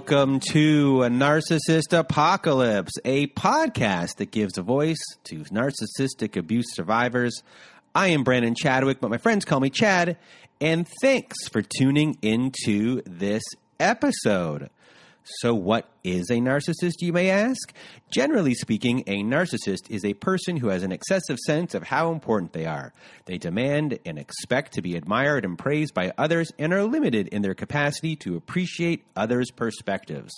Welcome to a Narcissist Apocalypse, a podcast that gives a voice to narcissistic abuse survivors. I am Brandon Chadwick, but my friends call me Chad, and thanks for tuning into this episode. So, what is a narcissist, you may ask? Generally speaking, a narcissist is a person who has an excessive sense of how important they are. They demand and expect to be admired and praised by others and are limited in their capacity to appreciate others' perspectives.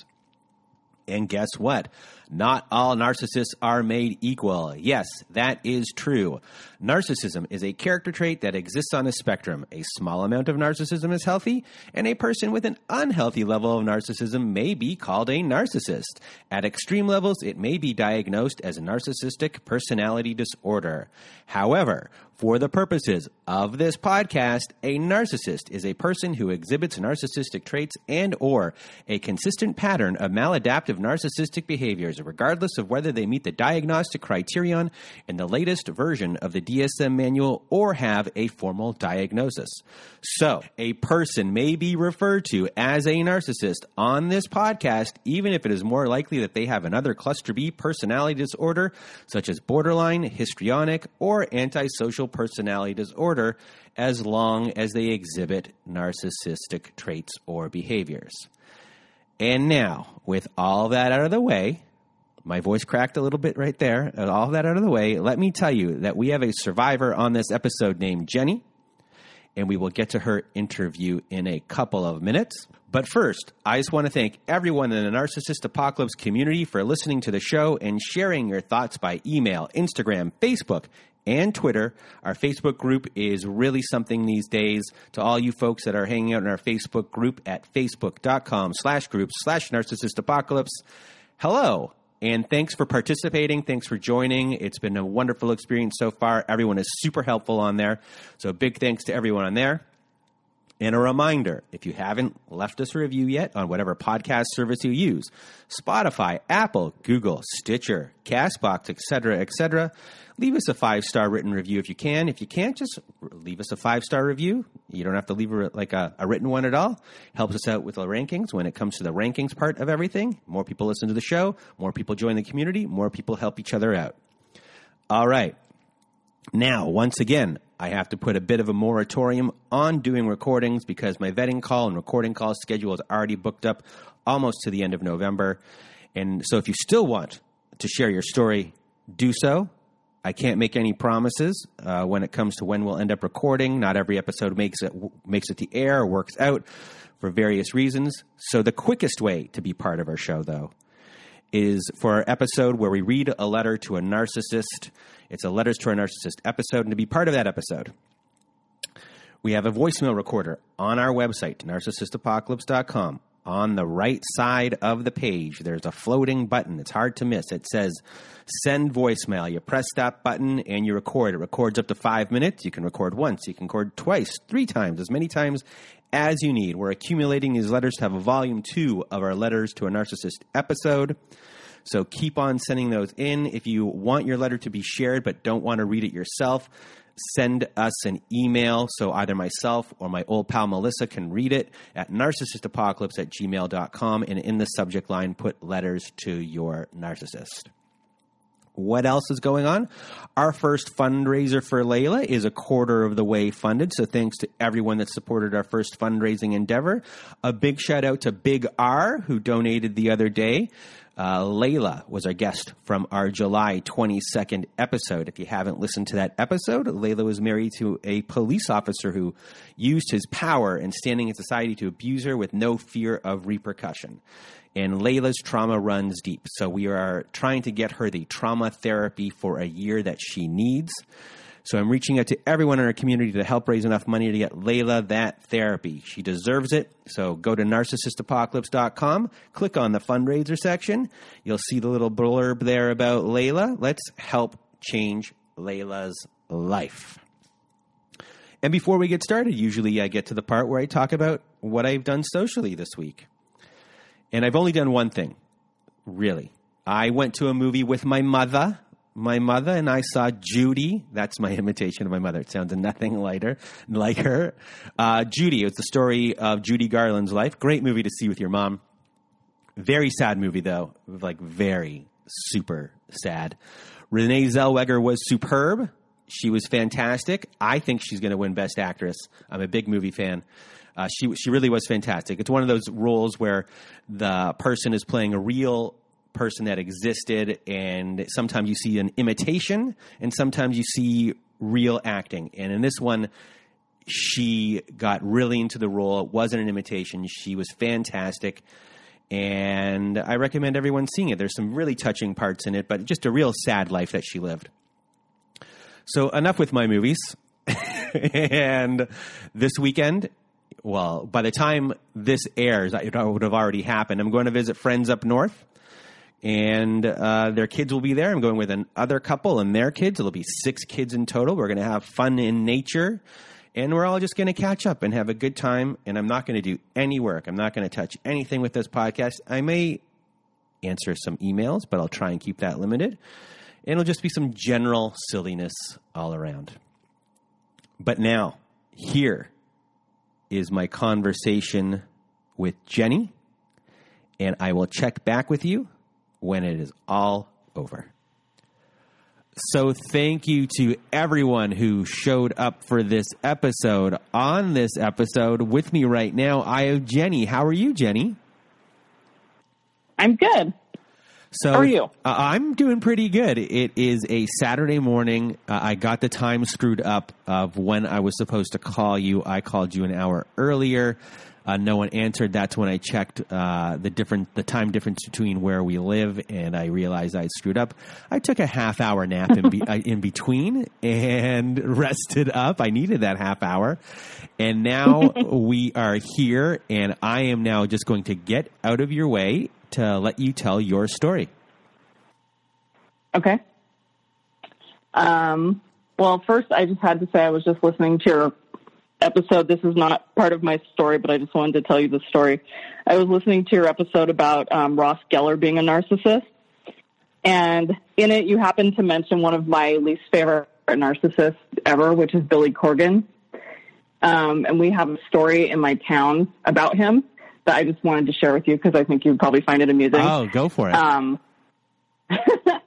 And guess what? Not all narcissists are made equal. Yes, that is true. Narcissism is a character trait that exists on a spectrum. A small amount of narcissism is healthy, and a person with an unhealthy level of narcissism may be called a narcissist. At extreme levels, it may be diagnosed as a narcissistic personality disorder. However, for the purposes of this podcast, a narcissist is a person who exhibits narcissistic traits and or a consistent pattern of maladaptive narcissistic behaviors regardless of whether they meet the diagnostic criterion in the latest version of the DSM manual or have a formal diagnosis. So, a person may be referred to as a narcissist on this podcast, even if it is more likely that they have another cluster B personality disorder, such as borderline, histrionic, or antisocial personality disorder, as long as they exhibit narcissistic traits or behaviors. And now, with all that out of the way, my voice cracked a little bit right there. All that out of the way, let me tell you that we have a survivor on this episode named Jenny, and we will get to her interview in a couple of minutes. But first, I just want to thank everyone in the Narcissist Apocalypse community for listening to the show and sharing your thoughts by email, Instagram, Facebook, and Twitter. Our Facebook group is really something these days. To all you folks that are hanging out in our Facebook group at facebook.com slash group slash narcissist apocalypse, hello. And thanks for participating. Thanks for joining. It's been a wonderful experience so far. Everyone is super helpful on there. So big thanks to everyone on there. And a reminder if you haven't left us a review yet on whatever podcast service you use Spotify, Apple, Google, Stitcher, Castbox, etc., etc. Leave us a five star written review if you can. If you can't, just leave us a five star review. You don't have to leave a, like a, a written one at all. Helps us out with the rankings when it comes to the rankings part of everything. More people listen to the show, more people join the community, more people help each other out. All right. Now, once again, I have to put a bit of a moratorium on doing recordings because my vetting call and recording call schedule is already booked up almost to the end of November. And so if you still want to share your story, do so. I can't make any promises uh, when it comes to when we'll end up recording. Not every episode makes it makes it to air or works out for various reasons. So the quickest way to be part of our show, though, is for our episode where we read a letter to a narcissist. It's a letters to a narcissist episode, and to be part of that episode, we have a voicemail recorder on our website, narcissistapocalypse.com on the right side of the page, there's a floating button. It's hard to miss. It says send voicemail. You press that button and you record. It records up to five minutes. You can record once, you can record twice, three times, as many times as you need. We're accumulating these letters to have a volume two of our Letters to a Narcissist episode. So keep on sending those in. If you want your letter to be shared but don't want to read it yourself, send us an email so either myself or my old pal Melissa can read it at narcissistapocalypse at gmail.com and in the subject line put letters to your narcissist. What else is going on? Our first fundraiser for Layla is a quarter of the way funded. So thanks to everyone that supported our first fundraising endeavor. A big shout out to Big R who donated the other day. Uh, Layla was our guest from our July 22nd episode. If you haven't listened to that episode, Layla was married to a police officer who used his power and standing in society to abuse her with no fear of repercussion. And Layla's trauma runs deep. So we are trying to get her the trauma therapy for a year that she needs. So I'm reaching out to everyone in our community to help raise enough money to get Layla that therapy. She deserves it. So go to narcissistapocalypse.com, click on the fundraiser section. You'll see the little blurb there about Layla. Let's help change Layla's life. And before we get started, usually I get to the part where I talk about what I've done socially this week. And I've only done one thing, really. I went to a movie with my mother my mother and I saw Judy. That's my imitation of my mother. It sounds nothing lighter like her. Uh, Judy. It's the story of Judy Garland's life. Great movie to see with your mom. Very sad movie though. Like very super sad. Renee Zellweger was superb. She was fantastic. I think she's going to win Best Actress. I'm a big movie fan. Uh, she she really was fantastic. It's one of those roles where the person is playing a real person that existed, and sometimes you see an imitation, and sometimes you see real acting. And in this one, she got really into the role. It wasn't an imitation. She was fantastic. And I recommend everyone seeing it. There's some really touching parts in it, but just a real sad life that she lived. So, enough with my movies. and this weekend, well, by the time this airs, it would have already happened. I'm going to visit friends up north and uh, their kids will be there. I'm going with another couple and their kids. It'll be six kids in total. We're going to have fun in nature, and we're all just going to catch up and have a good time. And I'm not going to do any work. I'm not going to touch anything with this podcast. I may answer some emails, but I'll try and keep that limited. And it'll just be some general silliness all around. But now, here is my conversation with Jenny, and I will check back with you when it is all over. So, thank you to everyone who showed up for this episode. On this episode, with me right now, I have Jenny. How are you, Jenny? I'm good. So, How are you? Uh, I'm doing pretty good. It is a Saturday morning. Uh, I got the time screwed up of when I was supposed to call you. I called you an hour earlier. Uh, no one answered. That's when I checked uh, the different the time difference between where we live, and I realized I screwed up. I took a half hour nap in, be, uh, in between and rested up. I needed that half hour, and now we are here. And I am now just going to get out of your way to let you tell your story. Okay. Um, well, first, I just had to say I was just listening to your episode. This is not part of my story, but I just wanted to tell you the story. I was listening to your episode about um, Ross Geller being a narcissist, and in it, you happened to mention one of my least favorite narcissists ever, which is Billy Corgan. Um, and we have a story in my town about him that I just wanted to share with you because I think you'd probably find it amusing. Oh, go for it. Um,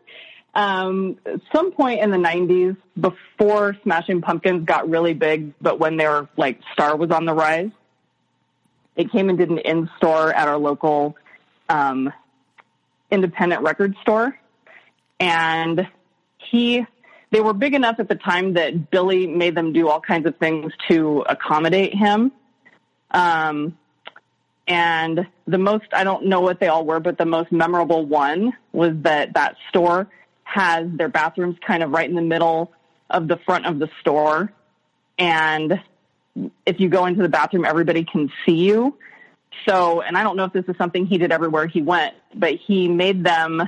um, some point in the 90s, before Smashing Pumpkins got really big, but when their like star was on the rise, it came and did an in store at our local um, independent record store, and he. They were big enough at the time that Billy made them do all kinds of things to accommodate him. Um, and the most, I don't know what they all were, but the most memorable one was that that store has their bathrooms kind of right in the middle of the front of the store. And if you go into the bathroom, everybody can see you. So, and I don't know if this is something he did everywhere he went, but he made them,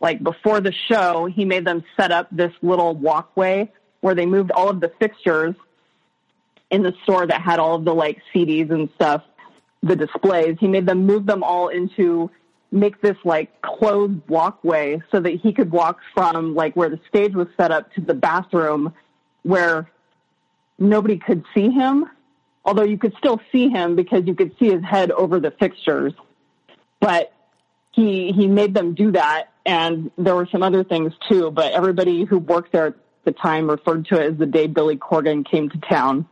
like before the show, he made them set up this little walkway where they moved all of the fixtures in the store that had all of the like CDs and stuff, the displays. He made them move them all into make this like closed walkway so that he could walk from like where the stage was set up to the bathroom where nobody could see him although you could still see him because you could see his head over the fixtures. But he he made them do that and there were some other things too but everybody who worked there at the time referred to it as the day billy corgan came to town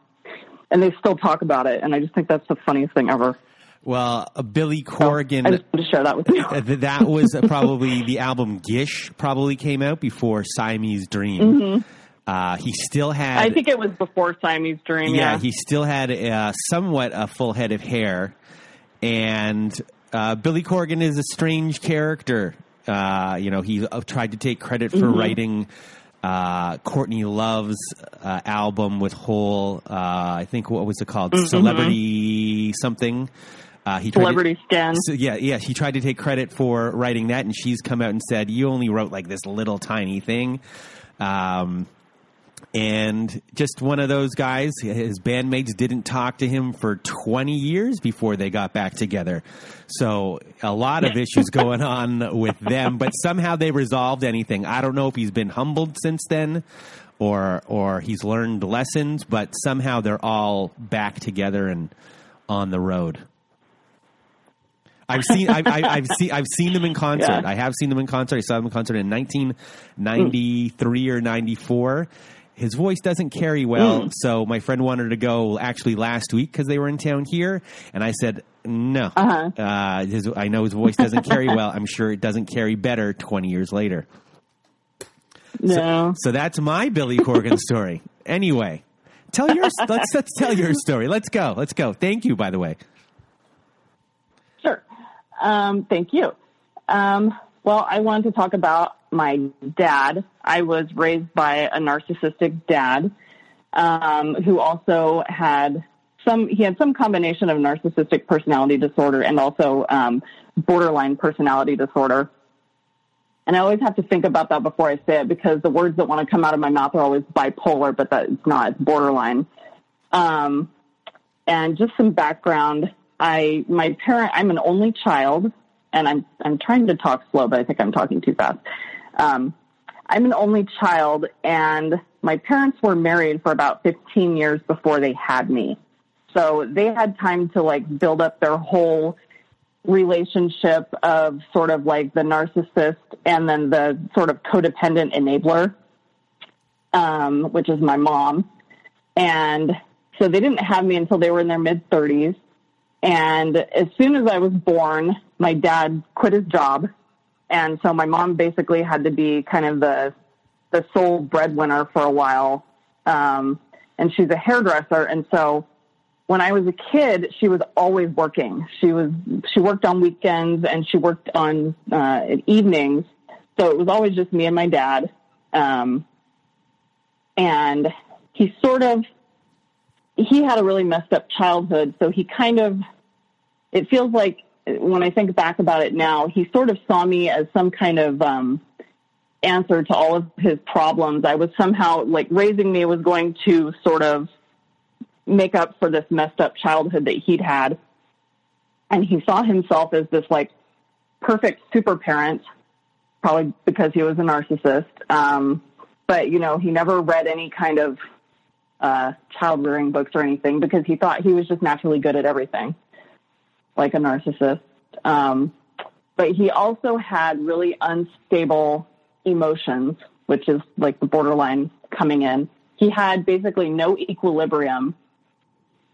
and they still talk about it and i just think that's the funniest thing ever Well, uh, Billy Corgan. I just wanted to share that with you. uh, that was probably the album Gish probably came out before Siamese Dream. Uh, he still had. Mm-hmm. I think it was before Siamese Dream. yeah, Yeah, he still had uh, somewhat a full head of hair, and uh, Billy Corgan is a strange character. Uh, you know, he uh, tried to take credit for Mm-hmm. writing uh, Courtney Love's uh, album with Hole. Uh, I think what was it called? Celebrity something. Uh, he to-. Celebrity Skin. so, yeah, yeah. She tried to take credit for writing that, and she's come out and said, "You only wrote like this little tiny thing." Um, and just one of those guys. His bandmates didn't talk to him for 20 years before they got back together. So a lot of issues going on with them, but somehow they resolved anything. I don't know if he's been humbled since then or or he's learned lessons, but somehow they're all back together and on the road. I've seen I've, I've, I've seen I've seen them in concert. Yeah. I have seen them in concert. I saw them in concert in 1993 or 94. His voice doesn't carry well, Mm. so my friend wanted to go actually last week because they were in town here, and I said no. Uh-huh. Uh, his, I know his voice doesn't carry well. I'm sure it doesn't carry better 20 years later. No. So that's my Billy Corgan story. Anyway, tell your let's let's tell your story. Let's go. Let's go. Thank you, by the way. Um, thank you. Um, well, I wanted to talk about my dad. I was raised by a narcissistic dad um, who also had some. He had some combination of narcissistic personality disorder and also um, borderline personality disorder. And I always have to think about that before I say it because the words that want to come out of my mouth are always bipolar, but that's not. It's borderline. Um, and just some background. I my parent. I'm an only child, and I'm I'm trying to talk slow, but I think I'm talking too fast. Um, I'm an only child, and my parents were married for about 15 years before they had me. So they had time to like build up their whole relationship of sort of like the narcissist and then the sort of codependent enabler, um, which is my mom. And so they didn't have me until they were in their mid 30s. And as soon as I was born, my dad quit his job. And so my mom basically had to be kind of the, the sole breadwinner for a while. Um, and she's a hairdresser. And so when I was a kid, she was always working. She was, she worked on weekends and she worked on, uh, evenings. So it was always just me and my dad. Um, and he sort of, he had a really messed up childhood. So he kind of, it feels like when I think back about it now, he sort of saw me as some kind of um, answer to all of his problems. I was somehow like raising me was going to sort of make up for this messed up childhood that he'd had. And he saw himself as this like perfect super parent, probably because he was a narcissist. Um, but you know, he never read any kind of uh, child rearing books or anything because he thought he was just naturally good at everything, like a narcissist. Um, but he also had really unstable emotions, which is like the borderline coming in. He had basically no equilibrium.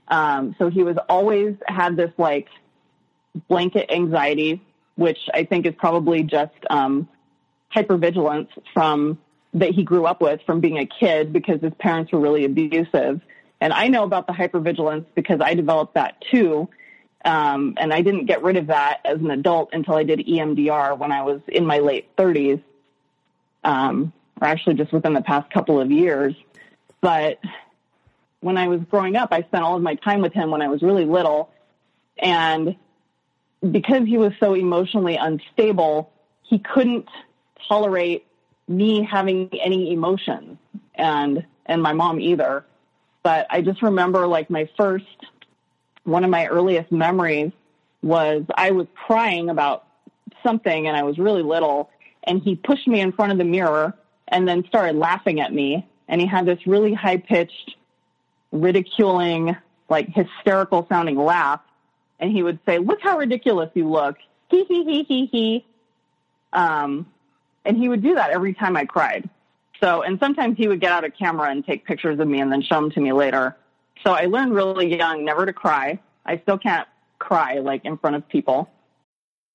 Um, so he was always had this like blanket anxiety, which I think is probably just um, hypervigilance from that he grew up with from being a kid because his parents were really abusive. And I know about the hypervigilance because I developed that too. Um, and I didn't get rid of that as an adult until I did EMDR when I was in my late 30s, um, or actually just within the past couple of years. But when I was growing up, I spent all of my time with him when I was really little. And because he was so emotionally unstable, he couldn't tolerate me having any emotions and and my mom either. But I just remember like my first one of my earliest memories was I was crying about something and I was really little and he pushed me in front of the mirror and then started laughing at me and he had this really high pitched ridiculing like hysterical sounding laugh and he would say, "Look how ridiculous you look." Hee hee hee hee hee. Um and he would do that every time I cried. So, and sometimes he would get out a camera and take pictures of me and then show them to me later. So I learned really young never to cry. I still can't cry like in front of people.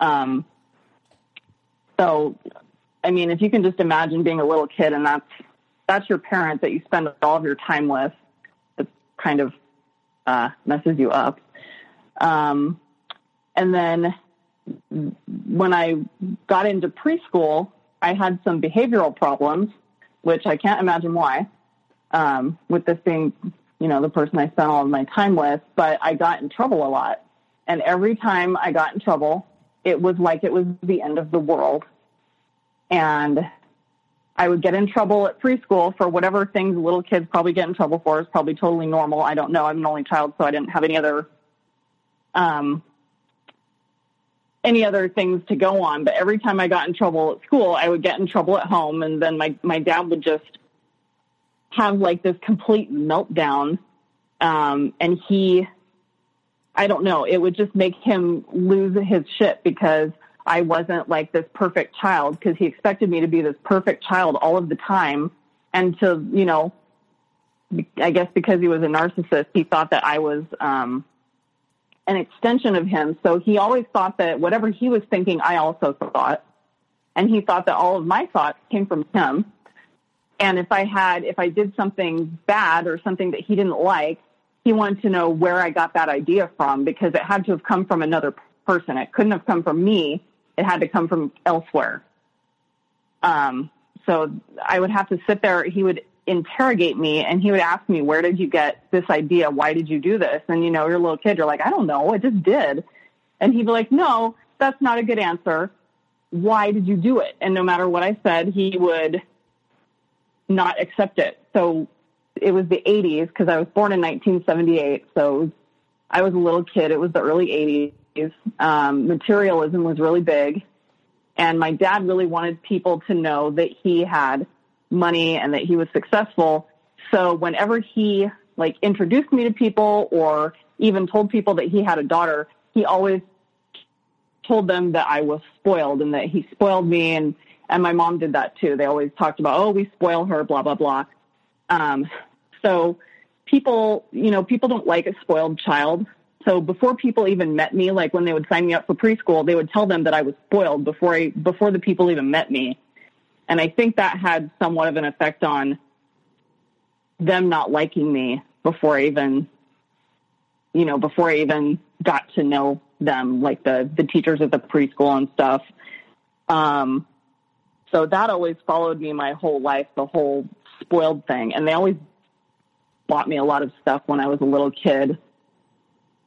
Um, so, I mean, if you can just imagine being a little kid and that's that's your parent that you spend all of your time with, it kind of uh, messes you up. Um, and then when I got into preschool, I had some behavioral problems, which I can't imagine why. Um, with this being, you know, the person I spent all of my time with, but I got in trouble a lot. And every time I got in trouble, it was like it was the end of the world. And I would get in trouble at preschool for whatever things little kids probably get in trouble for is probably totally normal. I don't know. I'm an only child, so I didn't have any other um, any other things to go on. But every time I got in trouble at school, I would get in trouble at home, and then my my dad would just have like this complete meltdown, um, and he I don't know, it would just make him lose his shit because I wasn't like this perfect child because he expected me to be this perfect child all of the time. And to, you know, I guess because he was a narcissist, he thought that I was um, an extension of him. So he always thought that whatever he was thinking, I also thought. And he thought that all of my thoughts came from him. And if I had, if I did something bad or something that he didn't like, he wanted to know where I got that idea from because it had to have come from another person. It couldn't have come from me. It had to come from elsewhere. Um, so I would have to sit there. He would interrogate me and he would ask me, where did you get this idea? Why did you do this? And you know, you're a little kid. You're like, I don't know. I just did. And he'd be like, no, that's not a good answer. Why did you do it? And no matter what I said, he would not accept it. So it was the 80s because I was born in 1978. So I was a little kid. It was the early 80s. Um, materialism was really big. And my dad really wanted people to know that he had money and that he was successful. So whenever he like introduced me to people or even told people that he had a daughter, he always told them that I was spoiled and that he spoiled me and and my mom did that too. They always talked about, oh, we spoil her, blah blah blah. Um, so people, you know, people don't like a spoiled child. So before people even met me, like when they would sign me up for preschool, they would tell them that I was spoiled before I, before the people even met me. And I think that had somewhat of an effect on them not liking me before I even, you know, before I even got to know them, like the, the teachers at the preschool and stuff. Um, so that always followed me my whole life, the whole spoiled thing. And they always bought me a lot of stuff when I was a little kid.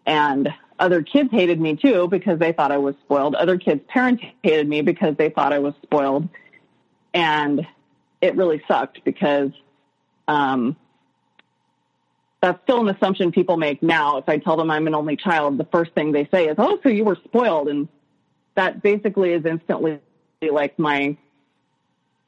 And other kids hated me too because they thought I was spoiled. Other kids' parents hated me because they thought I was spoiled. And it really sucked because um, that's still an assumption people make now. If I tell them I'm an only child, the first thing they say is, "Oh, so you were spoiled," and that basically is instantly like my,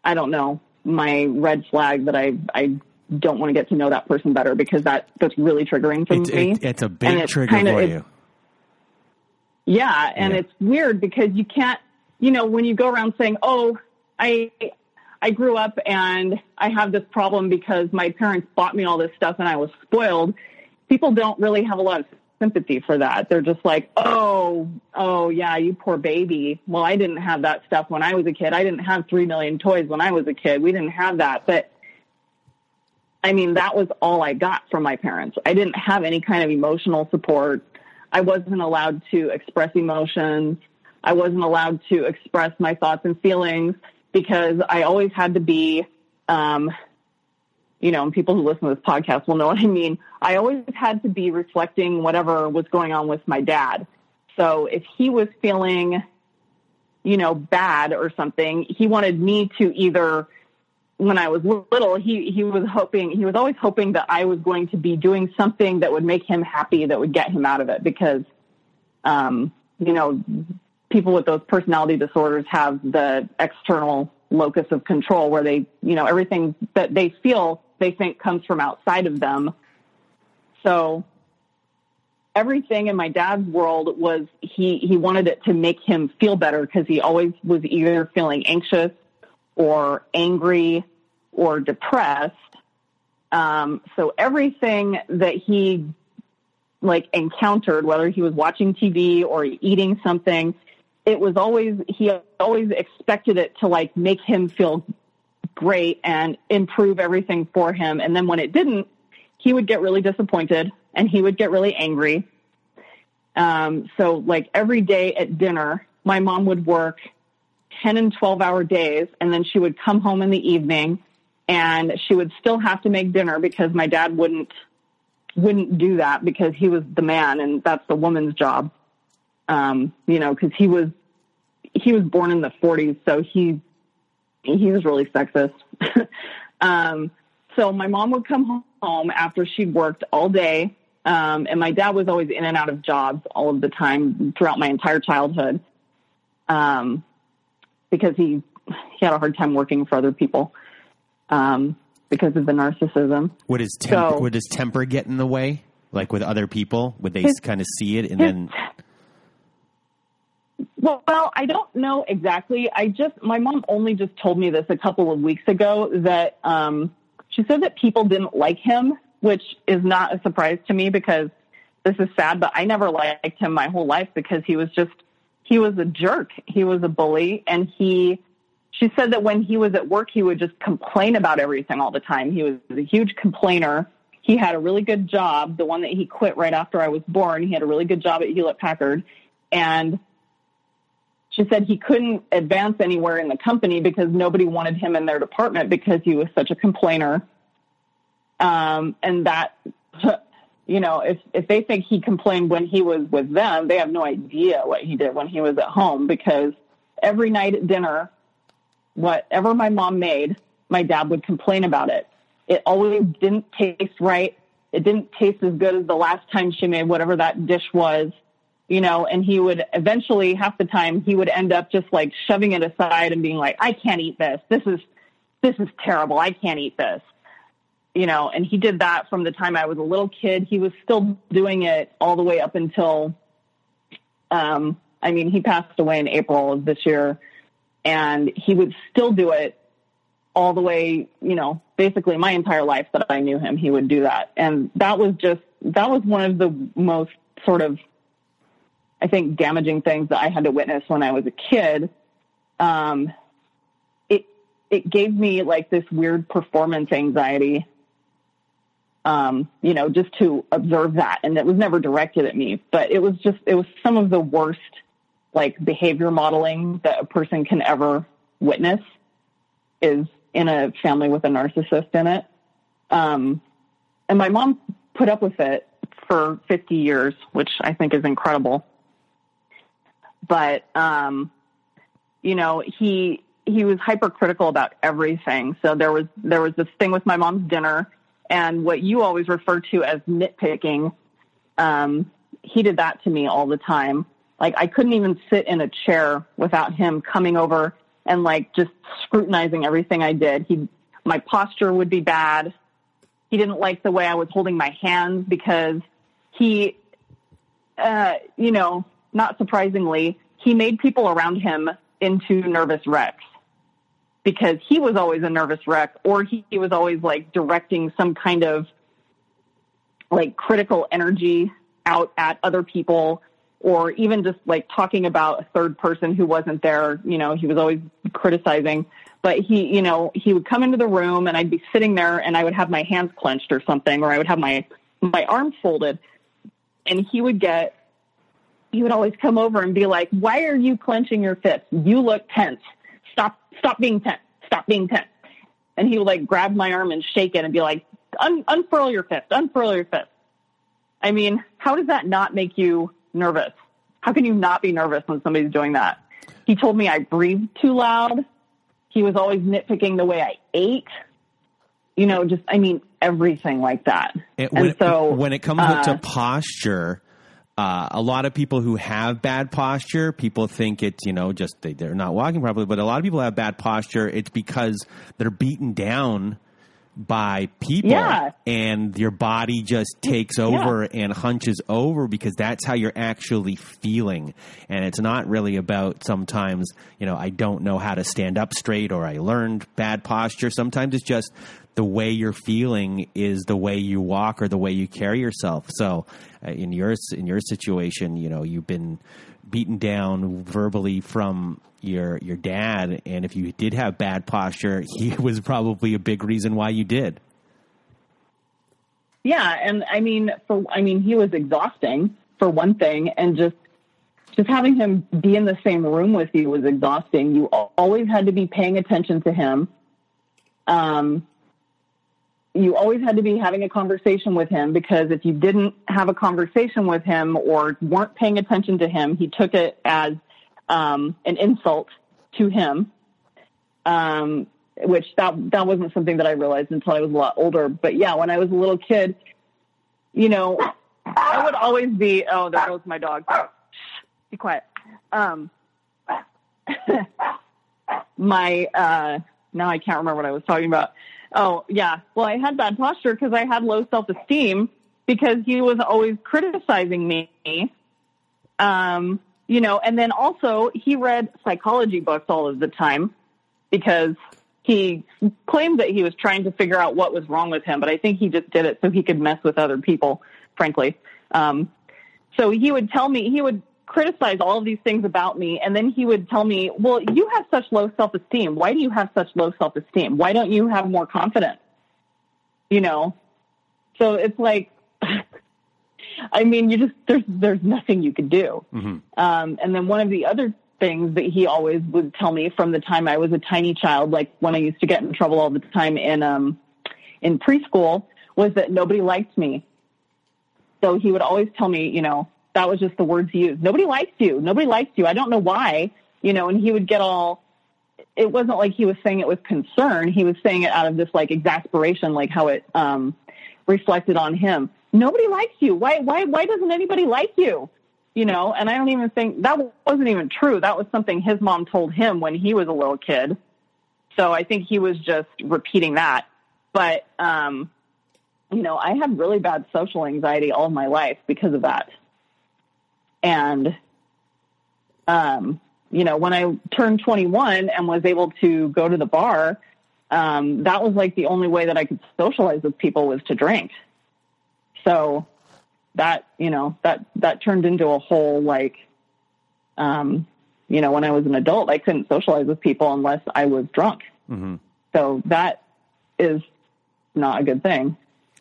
I don't know, my red flag that I I don't want to get to know that person better because that that's really triggering for it's, me. It, it's a big it's trigger kinda, for you. Yeah, and yeah. it's weird because you can't, you know, when you go around saying, "Oh, I I grew up and I have this problem because my parents bought me all this stuff and I was spoiled." People don't really have a lot of sympathy for that. They're just like, "Oh, oh yeah, you poor baby." Well, I didn't have that stuff when I was a kid. I didn't have 3 million toys when I was a kid. We didn't have that. But I mean, that was all I got from my parents. I didn't have any kind of emotional support. I wasn't allowed to express emotions. I wasn't allowed to express my thoughts and feelings because I always had to be, um, you know, and people who listen to this podcast will know what I mean. I always had to be reflecting whatever was going on with my dad. So if he was feeling, you know, bad or something, he wanted me to either when I was little, he, he was hoping, he was always hoping that I was going to be doing something that would make him happy, that would get him out of it because, um, you know, people with those personality disorders have the external locus of control where they, you know, everything that they feel they think comes from outside of them. So everything in my dad's world was he he wanted it to make him feel better because he always was either feeling anxious or angry or depressed. Um, so everything that he like encountered, whether he was watching TV or eating something, it was always he always expected it to like make him feel great and improve everything for him. And then when it didn't, he would get really disappointed and he would get really angry. Um, so like every day at dinner, my mom would work 10 and 12 hour days and then she would come home in the evening and she would still have to make dinner because my dad wouldn't wouldn't do that because he was the man and that's the woman's job. Um, you know, cause he was, he was born in the forties. So he, he was really sexist. um, so my mom would come home after she'd worked all day. Um, and my dad was always in and out of jobs all of the time throughout my entire childhood. Um, because he, he had a hard time working for other people. Um, because of the narcissism. Would his temper, So- would his temper get in the way? Like with other people, would they His- kind of see it and his- then? Well, well, I don't know exactly. I just, my mom only just told me this a couple of weeks ago that, um, she said that people didn't like him, which is not a surprise to me because this is sad, but I never liked him my whole life because he was just, he was a jerk. He was a bully and he, she said that when he was at work, he would just complain about everything all the time. He was a huge complainer. He had a really good job, the one that he quit right after I was born. He had a really good job at Hewlett Packard. And she said he couldn't advance anywhere in the company because nobody wanted him in their department because he was such a complainer. Um, and that, you know, if, if they think he complained when he was with them, they have no idea what he did when he was at home because every night at dinner, whatever my mom made, my dad would complain about it. It always didn't taste right. It didn't taste as good as the last time she made whatever that dish was, you know, and he would eventually half the time he would end up just like shoving it aside and being like, I can't eat this. This is, this is terrible. I can't eat this. You know, and he did that from the time I was a little kid. He was still doing it all the way up until, um, I mean, he passed away in April of this year and he would still do it all the way, you know, basically my entire life that I knew him, he would do that. And that was just, that was one of the most sort of, I think, damaging things that I had to witness when I was a kid. Um, it, it gave me like this weird performance anxiety. Um, you know, just to observe that. And it was never directed at me, but it was just, it was some of the worst like behavior modeling that a person can ever witness is in a family with a narcissist in it. Um, and my mom put up with it for 50 years, which I think is incredible. But, um, you know, he, he was hypercritical about everything. So there was, there was this thing with my mom's dinner and what you always refer to as nitpicking. Um, he did that to me all the time. Like I couldn't even sit in a chair without him coming over and like just scrutinizing everything I did. He, my posture would be bad. He didn't like the way I was holding my hands because he, uh, you know, not surprisingly, he made people around him into nervous wrecks because he was always a nervous wreck or he, he was always like directing some kind of like critical energy out at other people or even just like talking about a third person who wasn't there. You know, he was always criticizing, but he, you know, he would come into the room and I'd be sitting there and I would have my hands clenched or something, or I would have my, my arms folded and he would get, he would always come over and be like, why are you clenching your fists? You look tense. Stop, being tense. Stop being tense. And he would like grab my arm and shake it and be like, Un- unfurl your fist, unfurl your fist. I mean, how does that not make you nervous? How can you not be nervous when somebody's doing that? He told me I breathed too loud. He was always nitpicking the way I ate. You know, just, I mean, everything like that. It- and when, so, when it comes uh, to posture, uh, a lot of people who have bad posture, people think it's, you know, just they, they're not walking properly, but a lot of people have bad posture. It's because they're beaten down by people Yeah. and your body just takes over and hunches over because that's how you're actually feeling. And it's not really about sometimes, you know, I don't know how to stand up straight or I learned bad posture. Sometimes it's just the way you're feeling is the way you walk or the way you carry yourself. So uh, in your in your situation, you know, you've been beaten down verbally from your your dad and if you did have bad posture, he was probably a big reason why you did. Yeah, and I mean, for I mean, he was exhausting for one thing, and just just having him be in the same room with you was exhausting. You always had to be paying attention to him. Um, you always had to be having a conversation with him because if you didn't have a conversation with him or weren't paying attention to him, he took it as um, an insult to him. Um, which that that wasn't something that I realized until I was a lot older. But yeah, when I was a little kid, you know, I would always be. Oh, there goes my dog. Be quiet. Um, my uh, now I can't remember what I was talking about. Oh yeah, well I had bad posture because I had low self esteem because he was always criticizing me. Um, you know, and then also he read psychology books all of the time because he claimed that he was trying to figure out what was wrong with him, but I think he just did it so he could mess with other people, frankly. Um, so he would tell me, he would criticize all of these things about me, and then he would tell me, Well, you have such low self esteem. Why do you have such low self esteem? Why don't you have more confidence? You know? So it's like, I mean, you just, there's, there's nothing you could do. Um, and then one of the other things that he always would tell me from the time I was a tiny child, like when I used to get in trouble all the time in um, in preschool, was that nobody liked me. So he would always tell me, you know, that was just the words he used. Nobody likes you. Nobody likes you. I don't know why, you know. And he would get all. It wasn't like he was saying it with concern. He was saying it out of this like exasperation, like how it um, reflected on him. Nobody likes you. Why? Why? Why doesn't anybody like you? you know, and I don't even think that wasn't even true. That was something his mom told him when he was a little kid. So I think he was just repeating that. But, um, you know, I had really bad social anxiety all my life because of that. And, um, you know, when I turned 21 and was able to go to the bar, um, that was like the only way that I could socialize with people was to drink. So, that you know that that turned into a whole like um you know when i was an adult i couldn't socialize with people unless i was drunk so that is not a good thing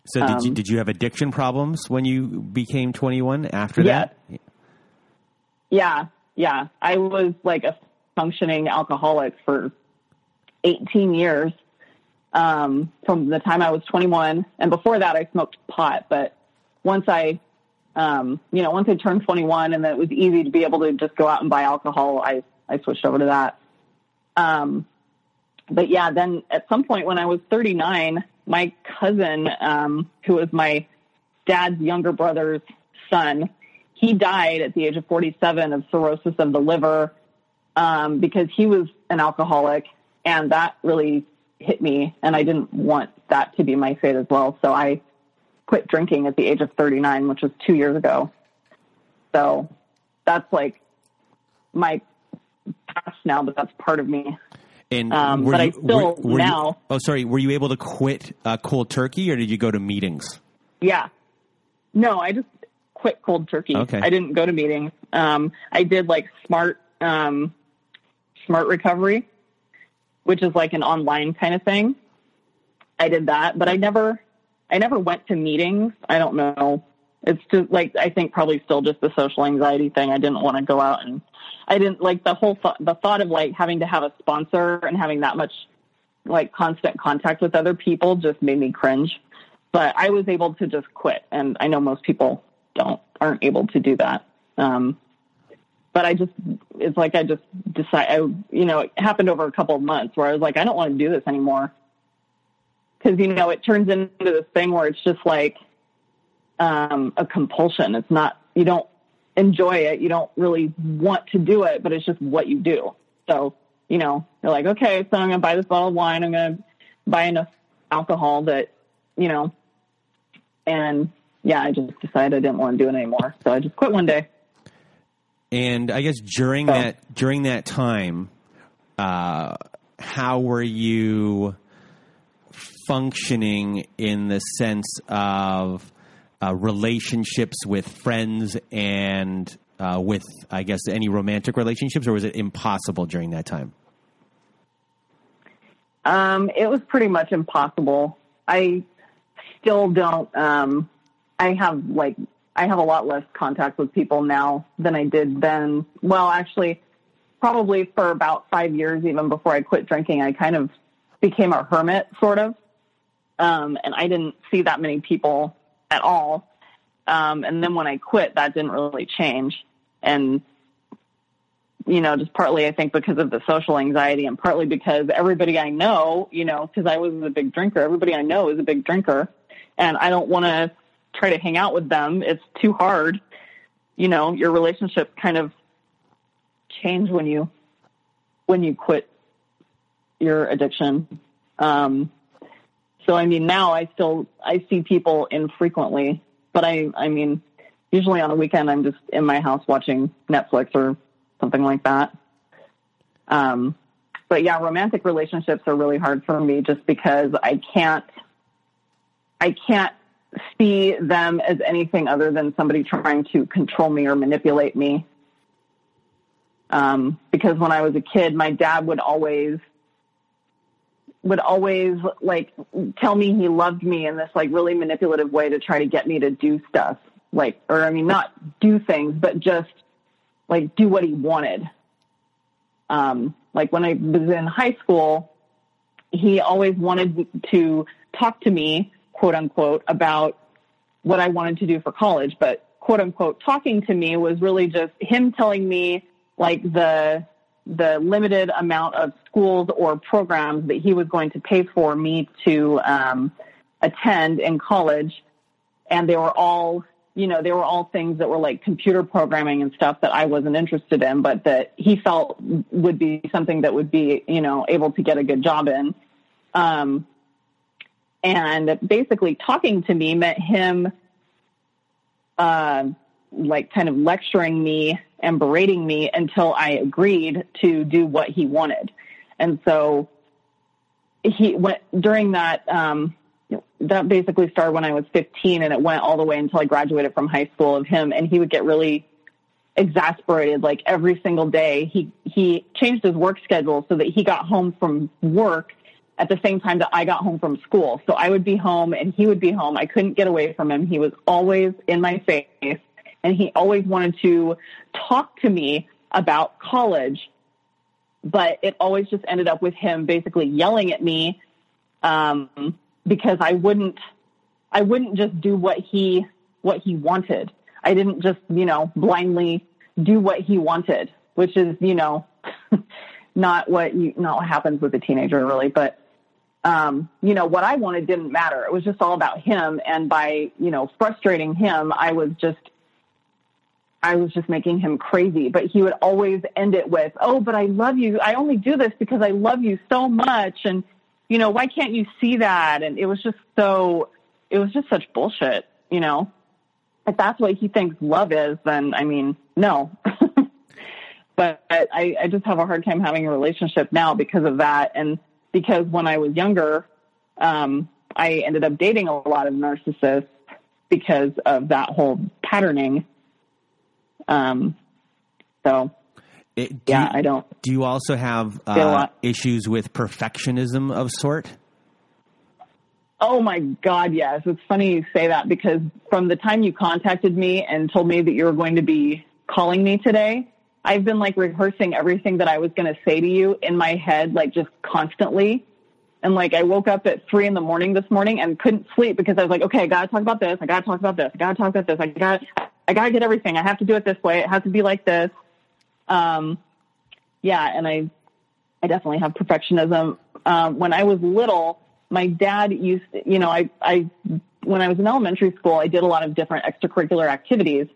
So did you Um, did you have addiction problems when you became 21 after that? Yeah yeah. I was like a functioning alcoholic for 18 years um from the time i was 21 and before that i smoked pot. But once i um, you know, once I turned 21 and it was easy to be able to just go out and buy alcohol, I, I switched over to that. Um, but yeah, then at some point when I was 39, my cousin, um, who was my dad's younger brother's son, he died at the age of 47 of cirrhosis of the liver, um, because he was an alcoholic and that really hit me and I didn't want that to be my fate as well. So I, quit drinking at the age of 39, which was two years ago. So that's like my past now, but that's part of me. And Um, were but I you, still were, were now- You, oh, sorry. Were you able to quit uh, cold turkey, or did you go to meetings? Yeah. No, I just quit cold turkey. Okay. I didn't go to meetings. Um, I did like smart, um, smart recovery, which is like an online kind of thing. I did that, but I never, I never went to meetings. I don't know. It's just like, I think probably still just the social anxiety thing. I didn't want to go out and I didn't like the whole, th- the thought of like having to have a sponsor and having that much like constant contact with other people just made me cringe. But I was able to just quit, and I know most people don't aren't able to do that. Um, but I just it's like I just decide I you know it happened over a couple of months where I was like I don't want to do this anymore because you know it turns into this thing where it's just like um, a compulsion. It's not you don't enjoy it. You don't really want to do it, but it's just what you do. So, you know, you're like, okay, so I'm to buy this bottle of wine. I'm to buy enough alcohol that, you know, and yeah, I just decided I didn't want to do it anymore. So I just quit one day. And I guess during So- that during that time, uh, how were you functioning in the sense of uh, relationships with friends and uh, with, I guess, any romantic relationships, or was it impossible during that time? Um, it was pretty much impossible. I still don't. Um, I have like I have a lot less contact with people now than I did then. Well, actually, probably for about five years, even before I quit drinking, I kind of became a hermit, sort of. Um, and I didn't see that many people at all. Um, and then when I quit, that didn't really change. And you know, just partly I think because of the social anxiety and partly because everybody I know, you know, because I was a big drinker, everybody I know is a big drinker and I don't want to try to hang out with them. It's too hard. You know, your relationships kind of change when you, when you quit your addiction. Um, so I mean, now I still, I see people infrequently, but I, I mean, usually on a weekend, I'm just in my house watching Netflix or something like that. Um, but yeah, romantic relationships are really hard for me just because I can't, I can't see them as anything other than somebody trying to control me or manipulate me. Um, because when I was a kid, my dad would always, would always like tell me he loved me in this like really manipulative way to try to get me to do stuff. Like, or I mean, not do things, but just like do what he wanted. Um, like when I was in high school, he always wanted to talk to me, quote unquote, about what I wanted to do for college. But quote unquote, talking to me was really just him telling me like the the limited amount of schools or programs that he was going to pay for me to um, attend in college, and they were all you know, they were all things that were like computer programming and stuff that I wasn't interested in, but that he felt would be something that would be, you know, able to get a good job in. Um, and basically talking to me meant him, uh, like kind of lecturing me and berating me until I agreed to do what he wanted. And so he went during that, um, that basically started when I was 15 and it went all the way until I graduated from high school of him. And he would get really exasperated like every single day. He, he changed his work schedule so that he got home from work at the same time that I got home from school. So I would be home and he would be home. I couldn't get away from him. He was always in my face and he always wanted to talk to me about college. But it always just ended up with him basically yelling at me. Um, because I wouldn't, I wouldn't just do what he, what he wanted. I didn't just, you know, blindly do what he wanted, which is, you know, not what you, not what happens with a teenager really, but, um, you know, what I wanted didn't matter. It was just all about him. And by, you know, frustrating him, I was just, I was just making him crazy, but he would always end it with, Oh, but I love you. I only do this because I love you so much. And, you know, why can't you see that? And it was just so, it was just such bullshit, you know? If that's what he thinks love is, then I mean, no. but I, I just have a hard time having a relationship now because of that. And because when I was younger, um, I ended up dating a lot of narcissists because of that whole patterning. Um, so It, do yeah, you, I don't. Do you also have uh, issues with perfectionism of sort? Oh my God, yes. It's funny you say that because from the time you contacted me and told me that you were going to be calling me today, I've been like rehearsing everything that I was going to say to you in my head, like just constantly. And like I woke up at three in the morning this morning and couldn't sleep because I was like, okay, I gotta talk about this. I gotta talk about this. I gotta talk about this. I got, I gotta get everything. I have to do it this way. It has to be like this. Um, yeah. And I, I definitely have perfectionism. Um, when I was little, my dad used, to, you know, I, I, when I was in elementary school, I did a lot of different extracurricular activities.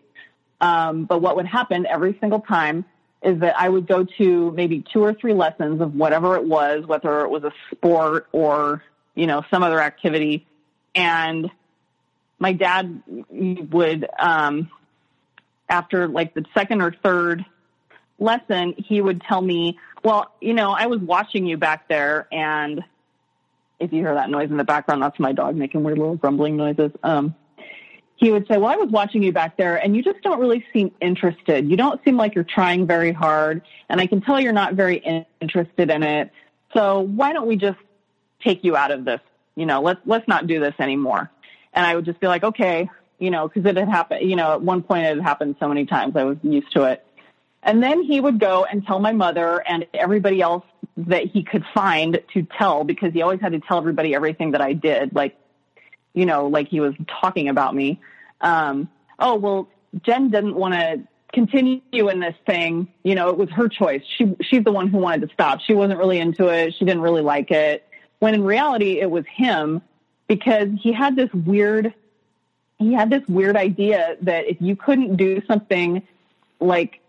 Um, but what would happen every single time is that I would go to maybe two or three lessons of whatever it was, whether it was a sport or, you know, some other activity. And my dad would, um, after like the second or third lesson, he would tell me, well, you know, I was watching you back there and if you hear that noise in the background, that's my dog making weird little grumbling noises. Um, he would say, well, I was watching you back there and you just don't really seem interested. You don't seem like you're trying very hard and I can tell you're not very in- interested in it. So why don't we just take you out of this? You know, let's, let's not do this anymore. And I would just be like, okay, you know, cause it had happened, you know, at one point it had happened so many times. I was used to it. And then he would go and tell my mother and everybody else that he could find to tell because he always had to tell everybody everything that I did. Like, you know, like he was talking about me. Um, oh, well, Jen didn't want to continue in this thing. You know, it was her choice. She, she's the one who wanted to stop. She wasn't really into it. She didn't really like it. When in reality, it was him because he had this weird, he had this weird idea that if you couldn't do something like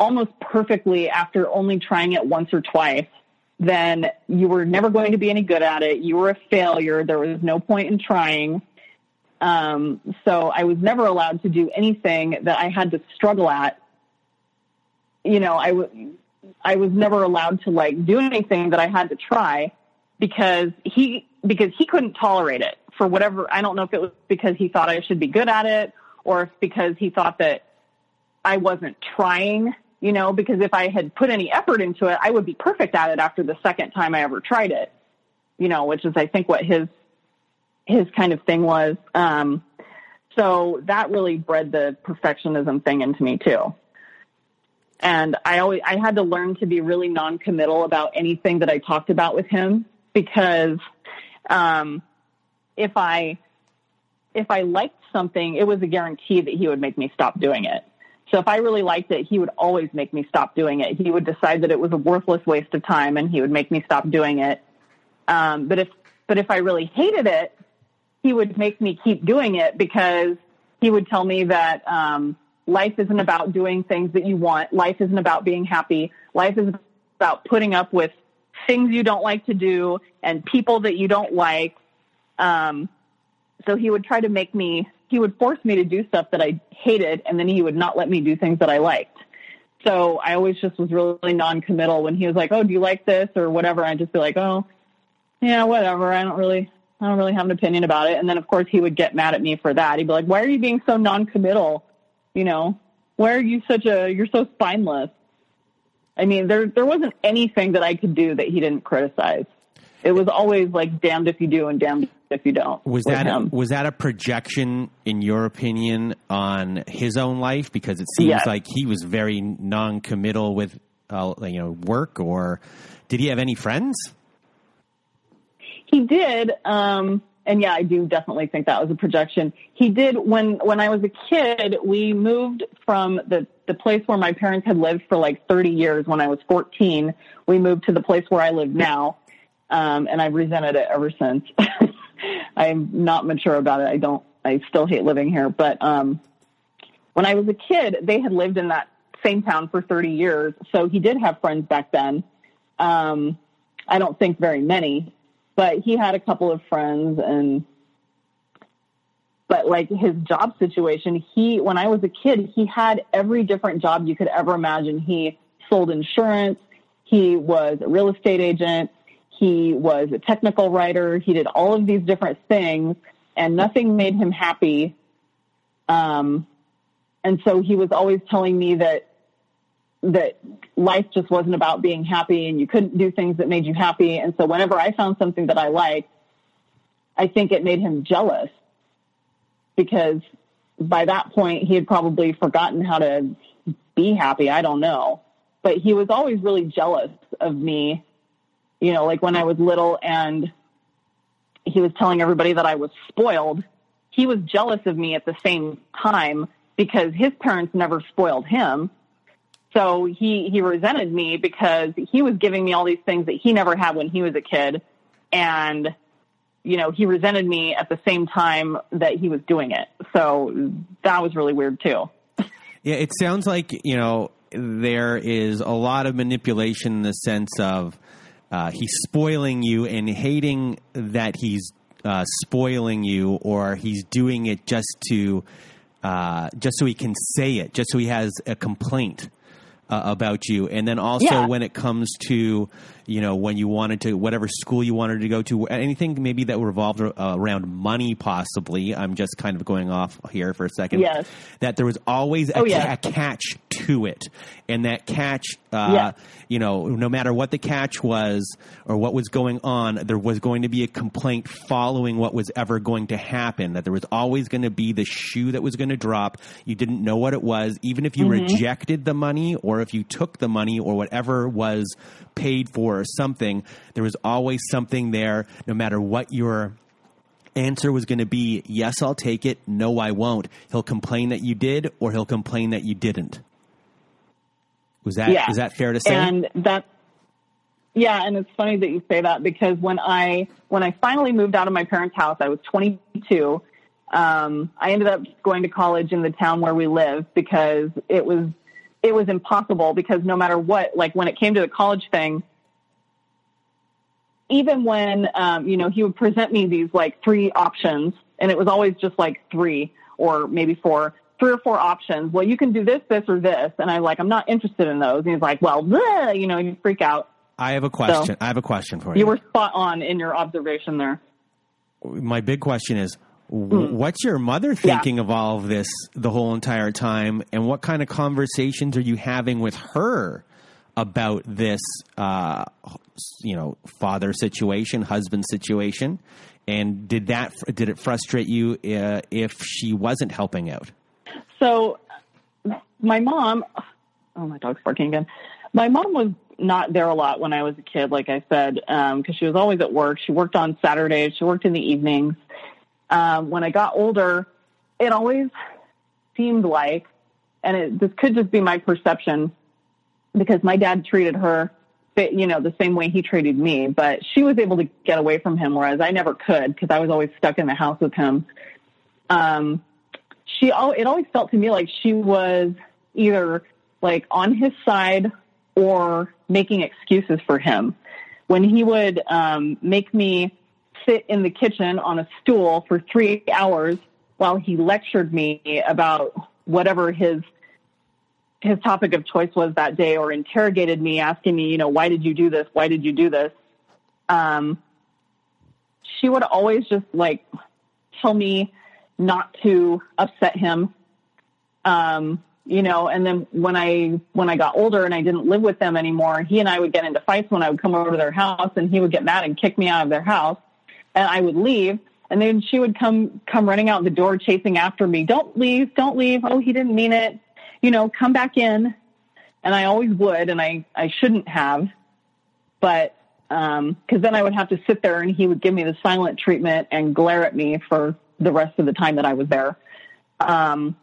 almost perfectly after only trying it once or twice, then you were never going to be any good at it. You were a failure. There was no point in trying. Um, so I was never allowed to do anything that I had to struggle at. You know, I, w- I was never allowed to like do anything that I had to try because he, because he couldn't tolerate it for whatever. I don't know if it was because he thought I should be good at it or if because he thought that I wasn't trying you know, because if I had put any effort into it, I would be perfect at it after the second time I ever tried it, you know, which is, I think, what his, his kind of thing was. Um, so that really bred the perfectionism thing into me too. And I always, I had to learn to be really non-committal about anything that I talked about with him because, um, if I, if I liked something, it was a guarantee that he would make me stop doing it. So if I really liked it, he would always make me stop doing it. He would decide that it was a worthless waste of time and he would make me stop doing it. Um, but if, but if I really hated it, he would make me keep doing it because he would tell me that, um, life isn't about doing things that you want. Life isn't about being happy. Life is about putting up with things you don't like to do and people that you don't like. Um, so he would try to make me he would force me to do stuff that I hated and then he would not let me do things that I liked. So I always just was really non-committal when he was like, "Oh, do you like this or whatever?" I'd just be like, "Oh, yeah, whatever. I don't really I don't really have an opinion about it." And then of course he would get mad at me for that. He'd be like, "Why are you being so non-committal? You know, why are you such a you're so spineless?" I mean, there there wasn't anything that I could do that he didn't criticize. It was always like damned if you do and damned if you don't. Was that a, was that a projection, in your opinion, on his own life? Because it seems Yes. like he was very non-committal with, uh, you know, work. Or did he have any friends? He did, um, and yeah, I do definitely think that was a projection. He did when when I was a kid. We moved from the the place where my parents had lived for like 30 years. When I was 14, we moved to the place where I live now, um, and I've resented it ever since. I'm not mature about it. I don't. I still hate living here, but um, when I was a kid, they had lived in that same town for 30 years, so he did have friends back then. Um, I don't think very many, but he had a couple of friends and but like his job situation, he when I was a kid, he had every different job you could ever imagine. He sold insurance, he was a real estate agent, he was a technical writer, he did all of these different things and nothing made him happy. Um and so he was always telling me that that life just wasn't about being happy and you couldn't do things that made you happy. And so whenever I found something that I liked, I think it made him jealous because by that point he had probably forgotten how to be happy. I don't know, but he was always really jealous of me. You know, like when I was little and he was telling everybody that I was spoiled. He was jealous of me at the same time because his parents never spoiled him. So he, he resented me because he was giving me all these things that he never had when he was a kid. And, you know, he resented me at the same time that he was doing it. So that was really weird too. Yeah, it sounds like you know there is a lot of manipulation in the sense of uh, he's spoiling you and hating that he's uh, spoiling you, or he's doing it just to uh, just so he can say it, just so he has a complaint uh, about you. And then also Yeah. when it comes to, you know, when you wanted to, whatever school you wanted to go to, anything maybe that revolved uh, around money, possibly. I'm just kind of going off here for a second. Yes. That there was always a, Oh, yes. a catch to it. And that catch, uh, you know, no matter what the catch was or what was going on, there was going to be a complaint following what was ever going to happen. That there was always going to be the shoe that was going to drop. You didn't know what it was, even if you rejected the money or if you took the money or whatever was paid for or something. There was always something there, no matter what your answer was going to be. Yes, I'll take it. No, I won't. He'll complain that you did, or he'll complain that you didn't. Was that Yeah. is that fair to say? And that, yeah, and it's funny that you say that because when I when I finally moved out of my parents' house, I was 22. Um, I ended up going to college in the town where we live because it was it was impossible because no matter what, like when it came to the college thing, even when um, you know he would present me these like three options, and it was always just like three or maybe four, three or four options. Well, you can do this, this, or this, and I like I'm not interested in those. And he's like, well, bleh, you know, you freak out. I have a question. I have a question for you. You were spot on in your observation there. My big question is. W What's your mother thinking of all of this the whole entire time, and what kind of conversations are you having with her about this, uh, you know, father situation, husband situation, and did that did it frustrate you uh, if she wasn't helping out? So, my mom, oh, my dog's barking again. My mom was not there a lot when I was a kid, like I said, because she was always at work. She worked on Saturdays, she worked in the evenings. Um, when I got older, it always seemed like, and it, this could just be my perception, because my dad treated her, you know, the same way he treated me, but she was able to get away from him, whereas I never could because I was always stuck in the house with him. Um, she, al- it always felt to me like she was either like on his side or making excuses for him. When he would um, make me sit in the kitchen on a stool for three hours while he lectured me about whatever his his topic of choice was that day or interrogated me asking me you know why did you do this? Why did you do this? Um, she would always just like tell me not to upset him. Um, you know and then when i when i got older and i didn't live with them anymore he and i would get into fights when i would come over to their house and he would get mad and kick me out of their house and i would leave and then she would come come running out the door chasing after me. Don't leave don't leave. Oh he didn't mean it. You know come back in. And i always would and i i shouldn't have. But um because then i would have to sit there and he would give me the silent treatment and glare at me for the rest of the time that i was there. Um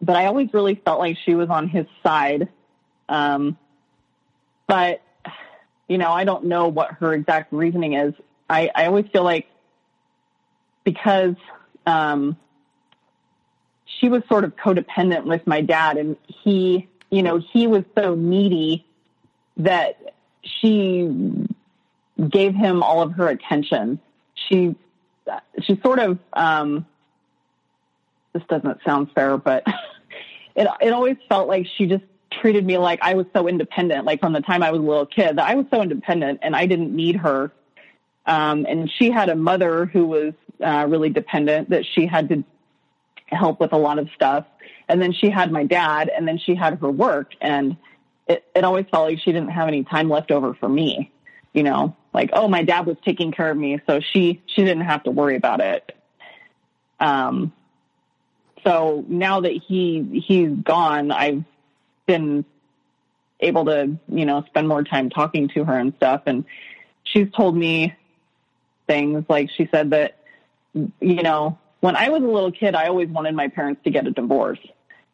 but I always really felt like she was on his side. Um, but, you know, I don't know what her exact reasoning is. I, I always feel like because um, she was sort of codependent with my dad and he, you know, he was so needy that she gave him all of her attention. She, she sort of, um, this doesn't sound fair, but it it always felt like she just treated me like I was so independent. Like from the time I was a little kid, that I was so independent and I didn't need her. Um, and she had a mother who was uh, really dependent that she had to help with a lot of stuff. And then she had my dad, and then she had her work, and it it always felt like she didn't have any time left over for me. You know, like oh, my dad was taking care of me, so she she didn't have to worry about it. Um, so now that he he's gone, I've been able to you know spend more time talking to her and stuff, and she's told me things like she said that you know when I was a little kid, I always wanted my parents to get a divorce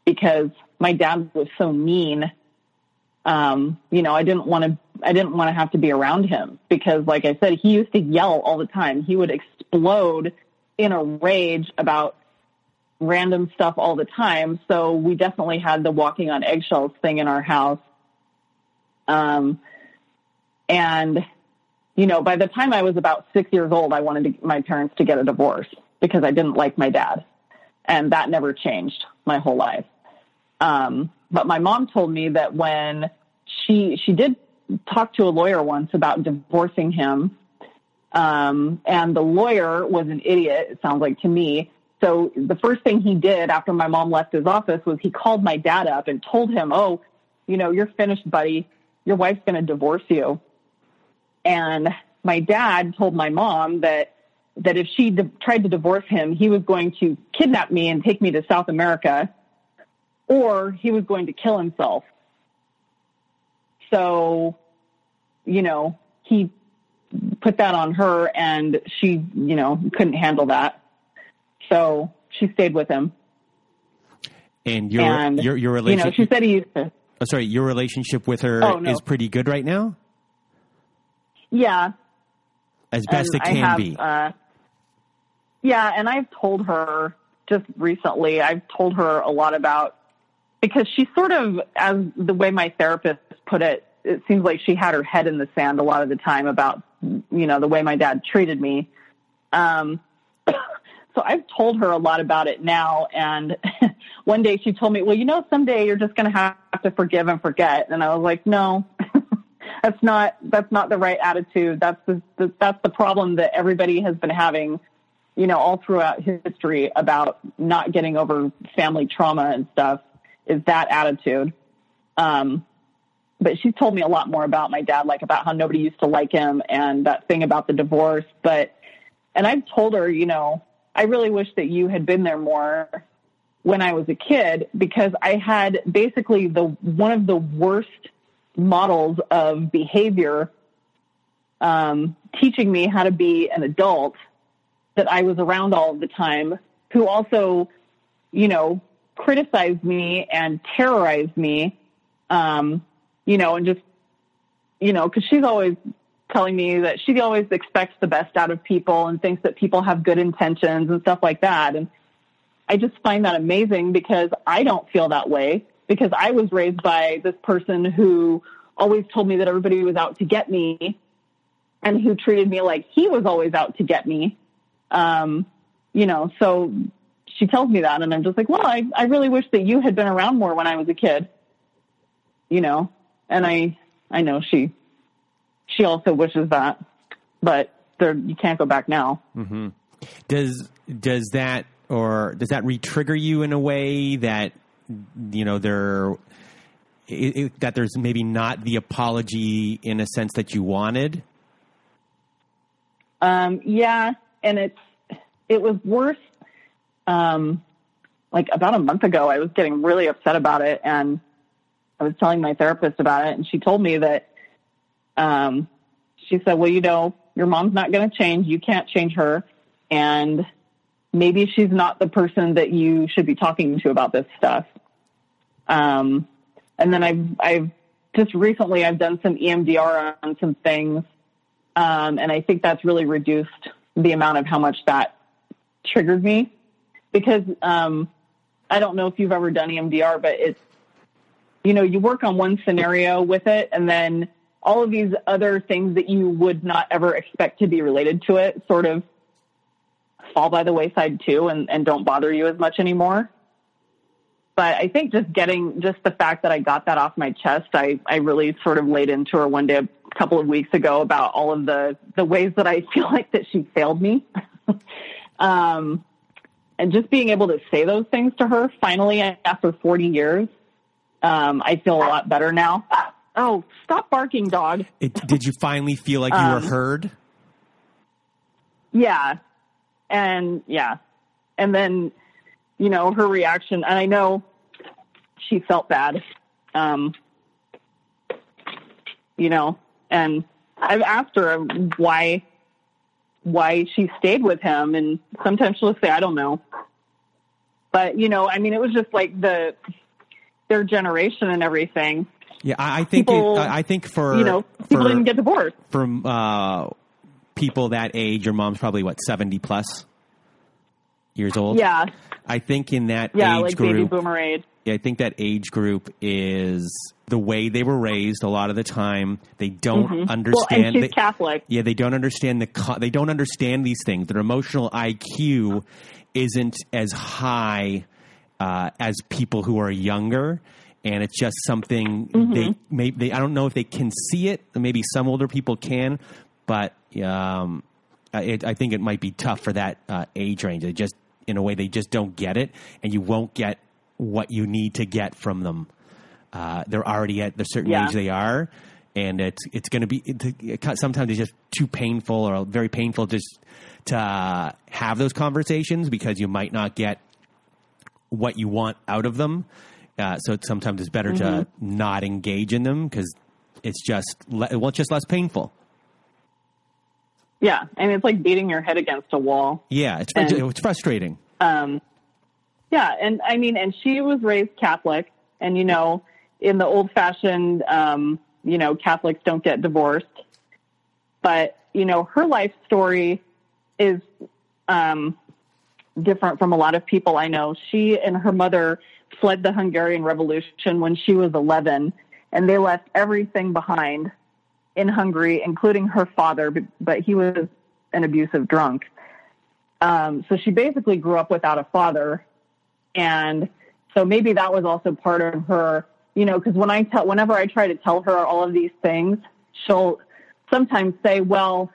because my dad was so mean. Um, you know, I didn't want to I didn't want to have to be around him because like I said, he used to yell all the time. He would explode in a rage about random stuff all the time. So we definitely had the walking on eggshells thing in our house. Um, and, you know, by the time I was about six years old, I wanted to, my parents to get a divorce because I didn't like my dad. And that never changed my whole life. Um, but my mom told me that when she, she did talk to a lawyer once about divorcing him. Um, and the lawyer was an idiot, it sounds like to me. So the first thing he did after my mom left his office was he called my dad up and told him, Oh, you know, you're finished, buddy. Your wife's going to divorce you. And my dad told my mom that that if she di- tried to divorce him, he was going to kidnap me and take me to South America, or he was going to kill himself. So, you know, he put that on her, and she, you know, couldn't handle that. So she stayed with him. And your And your your You know, relationship. she said he used to. oh, sorry, your relationship with her Oh, no. is pretty good right now, Yeah, as best and it can I have, be. Uh, yeah, and I've told her just recently. I've told her a lot about because she sort of, as the way my therapist put it, it seems like she had her head in the sand a lot of the time about you know the way my dad treated me. Um, so I've told her a lot about it now. And one day she told me, "Well, you know, someday you're just going to have to forgive and forget." And I was like, "No." That's not that's not the right attitude. That's the, the that's the problem that everybody has been having, you know, all throughout history about not getting over family trauma and stuff. Is that attitude? Um, but she's told me a lot more about my dad, like about how nobody used to like him and that thing about the divorce. But and I've told her, you know, I really wish that you had been there more when I was a kid because I had basically the one of the worst models of behavior um, teaching me how to be an adult that I was around all the time who also, you know, criticized me and terrorized me, um, you know, and just, you know, because she's always telling me that she always expects the best out of people and thinks that people have good intentions and stuff like that. And I just find that amazing because I don't feel that way because I was raised by this person who always told me that everybody was out to get me and who treated me like he was always out to get me. Um, you know, so she tells me that and I'm just like, well, I, I really wish that you had been around more when I was a kid, you know, and I, I know she, she also wishes that, but there, you can't go back now. does does that or does that re-trigger you in a way that you know there it, it, that there's maybe not the apology in a sense that you wanted Um, yeah, and it's it was worse. Um, like about a month ago, I was getting really upset about it, and I was telling my therapist about it, and she told me that. Um, she said, "Well, you know, your mom's not going to change. You can't change her, and maybe she's not the person that you should be talking to about this stuff." Um, and then I've I've just recently I've done some EMDR on some things um, and I think that's really reduced the amount of how much that triggered me because um, I don't know if you've ever done EMDR, but it's, you know, you work on one scenario with it and then all of these other things that you would not ever expect to be related to it sort of fall by the wayside too and, and don't bother you as much anymore. But I think just getting just the fact that I got that off my chest, I, I really sort of laid into her one day a couple of weeks ago about all of the, the ways that I feel like that she failed me. um, and just being able to say those things to her finally after 40 years, um, I feel a lot better now. Oh, stop barking, dog. it, did you finally feel like you Um, were heard Yeah. And yeah. And then, you know, her reaction, and I know she felt bad. Um, you know, and I've asked her why, why she stayed with him. And sometimes she'll say, I don't know. But, you know, I mean, it was just like the, their generation and everything. yeah i, I think people, it, I I think for you know, people for, didn't get divorced. from uh, people that age your mom's probably what 70 plus years old. Yeah, I think in that yeah, age like baby group, boomer age. I think that age group is the way they were raised. A lot of the time, they don't Well, understand. and she's they- Catholic. yeah, they don't understand the. They don't understand these things. Their emotional IQ isn't as high uh, as people who are younger, and it's just something they maybe they. I don't know if they can see it. Maybe some older people can, but um, it, I think it might be tough for that uh, age range. They just, in a way, they just don't get it, and you won't get what you need to get from them. Uh, they're already at the certain Yeah. age they are, and it's it's going to be it, sometimes it's just too painful or very painful just to uh, have those conversations because you might not get what you want out of them. Uh, so it's, sometimes it's better to not engage in them because it's just le- well, it's just less painful. Yeah, and it's like beating your head against a wall. Yeah, it's And- it's frustrating. Um, yeah, and I mean, and she was raised Catholic, and you know, in the old fashioned, um, you know, Catholics don't get divorced, but you know, her life story is um, different from a lot of people I know. She and her mother fled the Hungarian Revolution when she was 11, and they left everything behind in Hungary, including her father, but, he was an abusive drunk. Um, so she basically grew up without a father. And so maybe that was also part of her, you know, because when I tell, whenever I try to tell her all of these things, she'll sometimes say, well,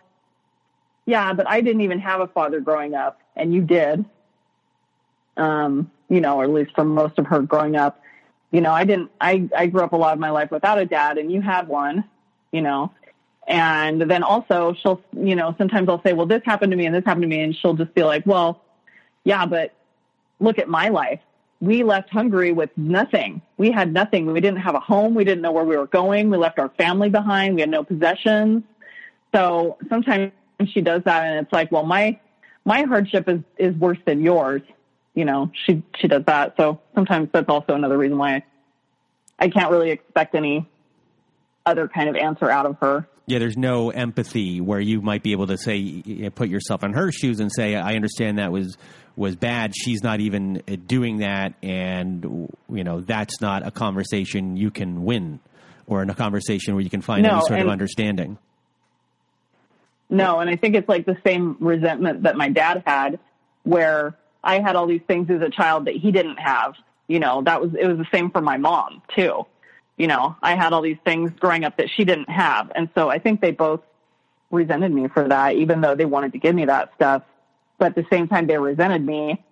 yeah, but I didn't even have a father growing up, and you did. Um, you know, or at least for most of her growing up, you know, I didn't, I, I grew up a lot of my life without a dad, and you had one, you know. And then also she'll, you know, sometimes I'll say, well, this happened to me and this happened to me. And she'll just be like, well, yeah, but look at my life. We left Hungary with nothing. We had nothing. We didn't have a home. We didn't know where we were going. We left our family behind. We had no possessions. So sometimes she does that and it's like, well, my, my hardship is, is worse than yours. You know, she, she does that. So sometimes that's also another reason why I, I can't really expect any other kind of answer out of her. Yeah, there's no empathy where you might be able to say, put yourself in her shoes and say, "I understand that was was bad." She's not even uh, doing that, and you know that's not a conversation you can win, or in a conversation where you can find No, any sort of understanding. No, and I think it's like the same resentment that my dad had, where I had all these things as a child that he didn't have. You know, that was it was the same for my mom too. You know, I had all these things growing up that she didn't have, and so I think they both resented me for that, even though they wanted to give me that stuff. But at the same time, they resented me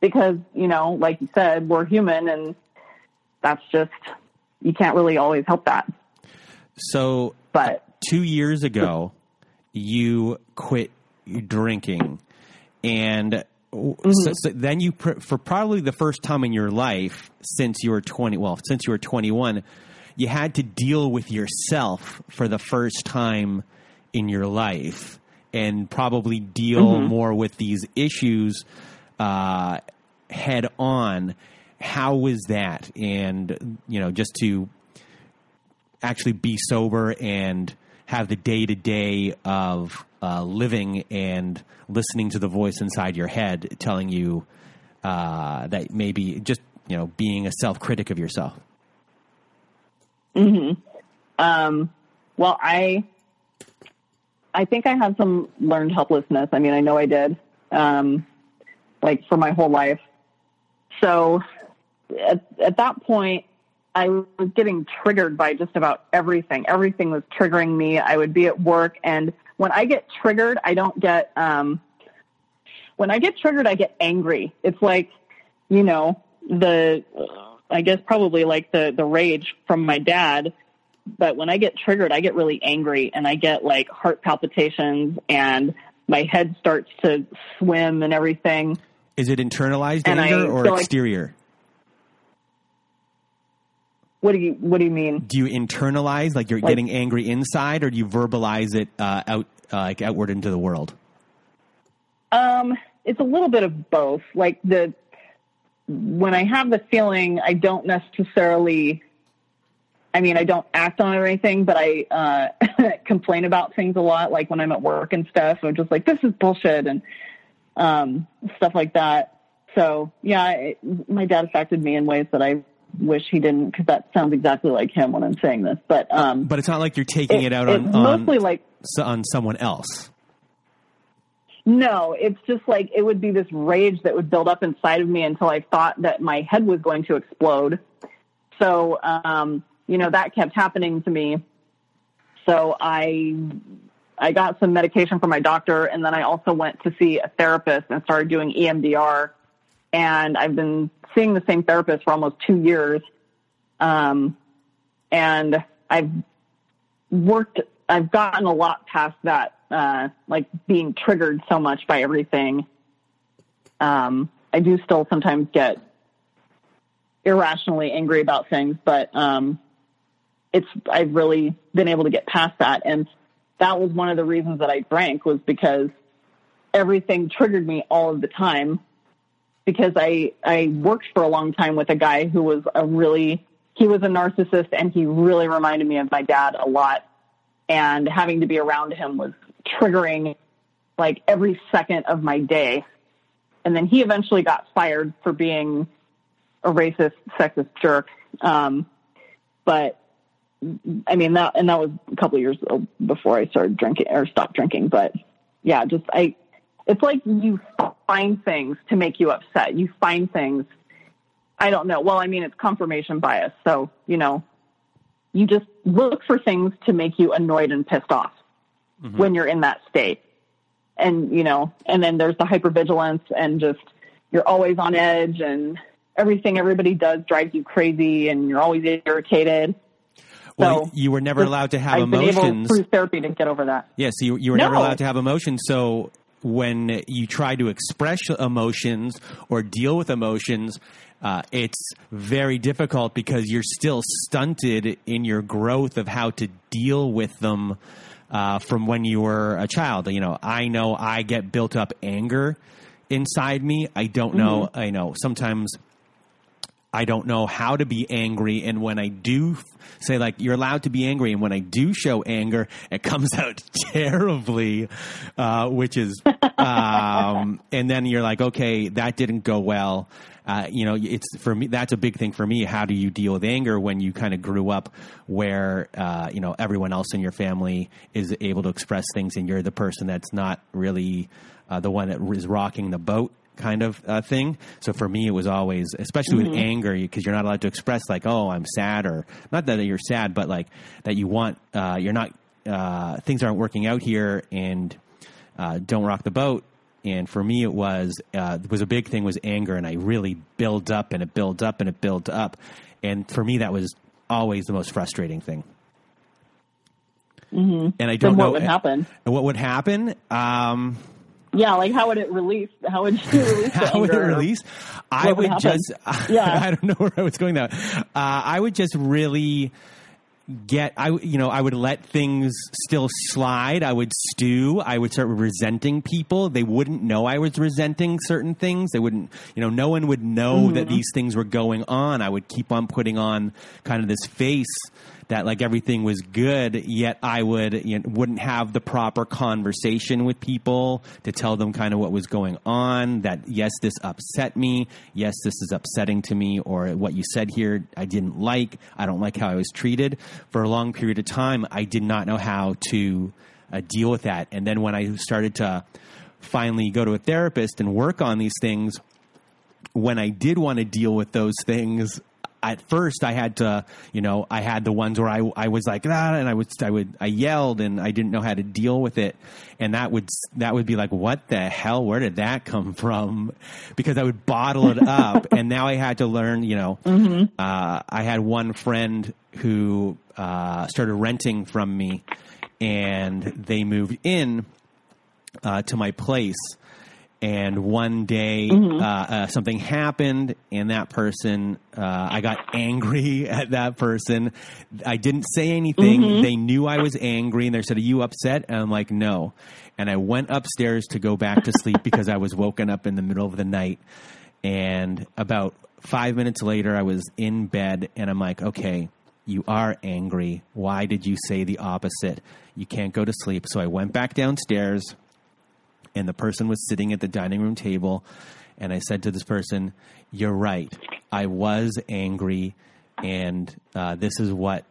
because you know, like you said, we're human, and that's just you can't really always help that. So But two years ago, you quit drinking, and so, so then you, pr- for probably the first time in your life since you were twenty, well, since you were twenty-one, you had to deal with yourself for the first time in your life, and probably deal more with these issues uh, head on. How was that? And you know, just to actually be sober and have the day to day of uh, living and listening to the voice inside your head telling you uh, that maybe just you know being a self critic of yourself. Hmm. Um, well, I, I think I had some learned helplessness. I mean, I know I did, um, like for my whole life. So at, at that point, I was getting triggered by just about everything. Everything was triggering me. I would be at work and when I get triggered, I don't get, um, when I get triggered, I get angry. It's like, you know, the, I guess probably like the, the rage from my dad. But when I get triggered, I get really angry and I get like heart palpitations and my head starts to swim and everything. Is it internalized And I anger or feel like- exterior? What do you, what do you mean? do you internalize like you're Like- getting angry inside, or do you verbalize it uh, out uh, like outward into the world? Um, it's a little bit of both. Like the when I have the feeling, I don't necessarily. I mean, I don't act on it or anything, but I uh, complain about things a lot. Like when I'm at work and stuff, I'm just like, "This is bullshit," and um, stuff like that. So yeah, it, my dad affected me in ways that I wish he didn't because that sounds exactly like him when I'm saying this. But um, But it's not like you're taking it, out it's on on, mostly like on someone else. No, it's just like it would be this rage that would build up inside of me until I thought that my head was going to explode. So, um, you know, that kept happening to me. So I, I got some medication from my doctor and then I also went to see a therapist and started doing EMDR. And I've been seeing the same therapist for almost two years. Um, and I've worked, I've gotten a lot past that, uh, like being triggered so much by everything. Um, I do still sometimes get irrationally angry about things, but, um, it's, I've really been able to get past that. And that was one of the reasons that I drank was because everything triggered me all of the time because I, I worked for a long time with a guy who was a really, he was a narcissist and he really reminded me of my dad a lot. And having to be around him was triggering like every second of my day. And then he eventually got fired for being a racist, sexist jerk. Um, but I mean that, and that was a couple years before I started drinking or stopped drinking. But yeah, just I, it's like you find things to make you upset. You find things. I don't know. Well, I mean, it's confirmation bias. So you know, you just look for things to make you annoyed and pissed off mm-hmm. when you're in that state. And you know, and then there's the hypervigilance and just you're always on edge and everything everybody does drives you crazy and you're always irritated. Well, So, you were never allowed to have I've been able emotions. through therapy to get over that. Yes, you, you were never allowed to have emotions. So when you try to express emotions or deal with emotions, uh, it's very difficult because you're still stunted in your growth of how to deal with them uh, from when you were a child. You know, I know I get built up anger inside me. I don't know. I know sometimes I don't know how to be angry. And when I do say, like, you're allowed to be angry, and when I do show anger, it comes out terribly, uh, which is, um, and then you're like, okay, that didn't go well. Uh, you know, it's for me, that's a big thing for me. How do you deal with anger when you kind of grew up where, uh, you know, everyone else in your family is able to express things and you're the person that's not really uh, the one that is rocking the boat? Kind of uh, thing. So for me, it was always, especially with anger, because you're not allowed to express like, "Oh, I'm sad," or not that you're sad, but like that you want, uh, you're not, uh, things aren't working out here, and uh, don't rock the boat. And for me, it was uh, it was a big thing was anger, and I really build up and it built up and it built up, and for me, that was always the most frustrating thing. And I don't what know would happen? And what would happen? Um, Yeah, like how would it release? How would you release? How would it release? I would would just. Yeah. I don't know where I was going now. Uh, I would just really get. i you know I would let things still slide. I would stew. I would start resenting people. They wouldn't know I was resenting certain things. They wouldn't. You know, no one would know Mm-hmm. that these things were going on. I would keep on putting on kind of this face that like everything was good, yet I would you know, wouldn't have the proper conversation with people to tell them kind of what was going on. That yes, this upset me. Yes, this is upsetting to me, or what you said here I didn't like. I don't like how I was treated for a long period of time. I did not know how to uh, deal with that, and then when I started to finally go to a therapist and work on these things, when I did want to deal with those things, at first I had to, you know, I had the ones where I, I was like that and I would, I would, I yelled and I didn't know how to deal with it. And that would, that would be like, what the hell? Where did that come from? Because I would bottle it up. and now I had to learn, you know, uh, I had one friend who, uh, started renting from me and they moved in, uh, to my place. And one day, uh, uh, something happened, and that person, uh, I got angry at that person. I didn't say anything. They knew I was angry, and they said, Are you upset? And I'm like, No. And I went upstairs to go back to sleep because I was woken up in the middle of the night. And about five minutes later, I was in bed, and I'm like, Okay, you are angry. Why did you say the opposite? You can't go to sleep. So I went back downstairs and the person was sitting at the dining room table, and I said to this person, "You're right. I was angry, and uh, this is what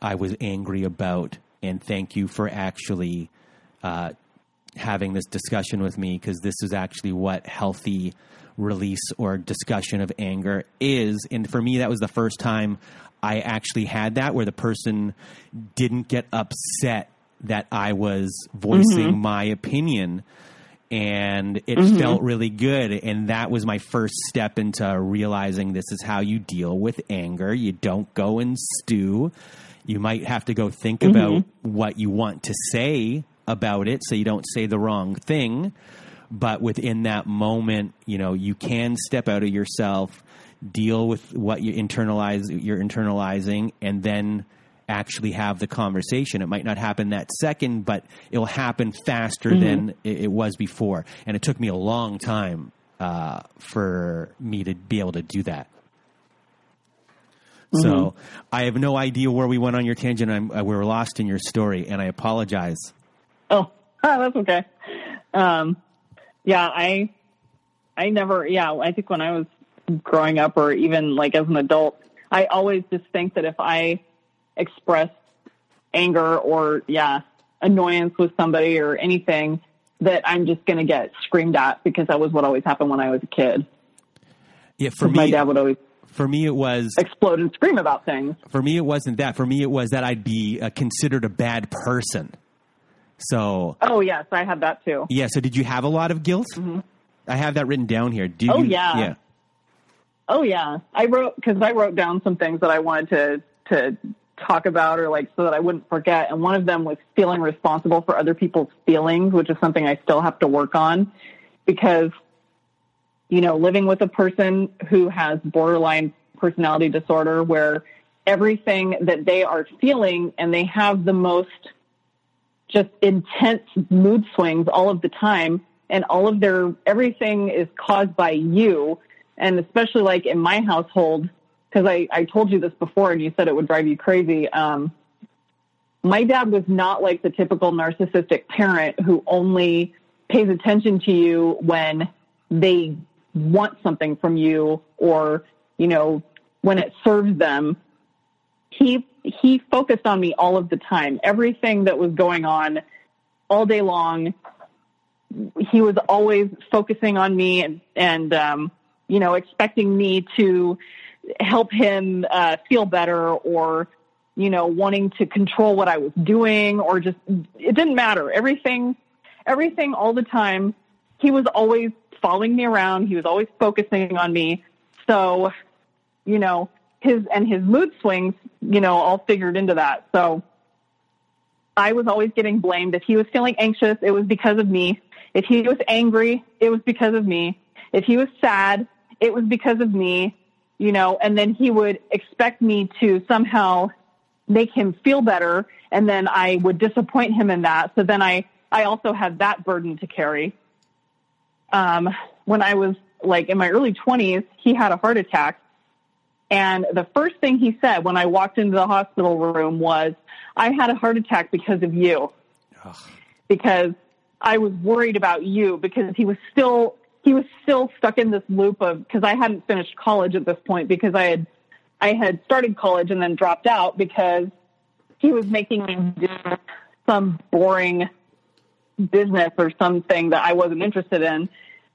I was angry about. And thank you for actually uh, having this discussion with me because this is actually what healthy." release or discussion of anger is and for me that was the first time I actually had that where the person didn't get upset that I was voicing my opinion and it mm-hmm. felt really good. And that was my first step into realizing this is how you deal with anger. You don't go and stew. You might have to go think mm-hmm. about what you want to say about it so you don't say the wrong thing. But within that moment you know you can step out of yourself deal with what you internalize you're internalizing and then actually have the conversation. It might not happen that second but it'll happen faster than it, it was before. And it took me a long time uh, for me to be able to do that. So i have no idea where we went on your tangent. I'm, uh, we were lost in your story and i apologize. Oh, that's okay. Um, yeah, I, I never, yeah, I think when I was growing up or even like as an adult, I always just think that if I express anger or, yeah, annoyance with somebody or anything, that I'm just going to get screamed at because that was what always happened when I was a kid. yeah for me, my dad would always for me it was explode and scream about things. for me it wasn't that for me it was that i'd be uh, considered a bad person so Oh, yes, I had that too. yeah so did you have a lot of guilt i have that written down here did Oh, you yeah. yeah Oh yeah, I wrote because I wrote down some things that I wanted to to talk about or like so that I wouldn't forget. And one of them was feeling responsible for other people's feelings, which is something I still have to work on because you know living with a person who has borderline personality disorder, where everything that they are feeling and they have the most just intense mood swings all of the time and all of their everything is caused by you and especially like in my household because I, I told you this before and you said it would drive you crazy um, my dad was not like the typical narcissistic parent who only pays attention to you when they want something from you or you know when it serves them. He he focused on me all of the time. Everything that was going on all day long he was always focusing on me and and um you know expecting me to help him uh feel better or you know wanting to control what i was doing or just it didn't matter everything everything all the time he was always following me around he was always focusing on me so you know his and his mood swings you know all figured into that so I was always getting blamed. If he was feeling anxious, it was because of me. If he was angry, it was because of me. If he was sad, it was because of me, you know, and then he would expect me to somehow make him feel better. And then I would disappoint him in that. So then I, I also had that burden to carry. Um, when I was like in my early twenties, he had a heart attack. And the first thing he said when I walked into the hospital room was, I had a heart attack because of you. Because I was worried about you because he was still he was still stuck in this loop of because I hadn't finished college at this point because I had I had started college and then dropped out because he was making me do some boring business or something that I wasn't interested in.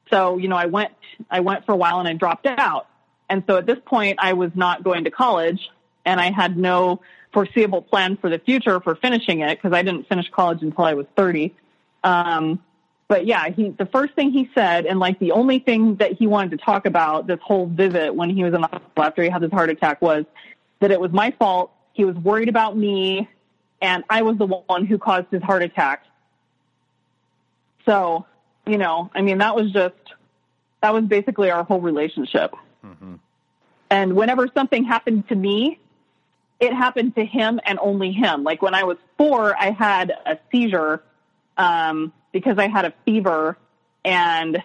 So, you know, I went I went for a while and I dropped out. And so at this point I was not going to college and I had no foreseeable plan for the future for finishing it because I didn't finish college until I was 30. Um, but yeah, he, the first thing he said, and like the only thing that he wanted to talk about this whole visit when he was in the hospital after he had his heart attack was that it was my fault. He was worried about me and I was the one who caused his heart attack. So, you know, I mean, that was just, that was basically our whole relationship. And whenever something happened to me, it happened to him and only him. Like when I was four, I had a seizure um, because I had a fever, and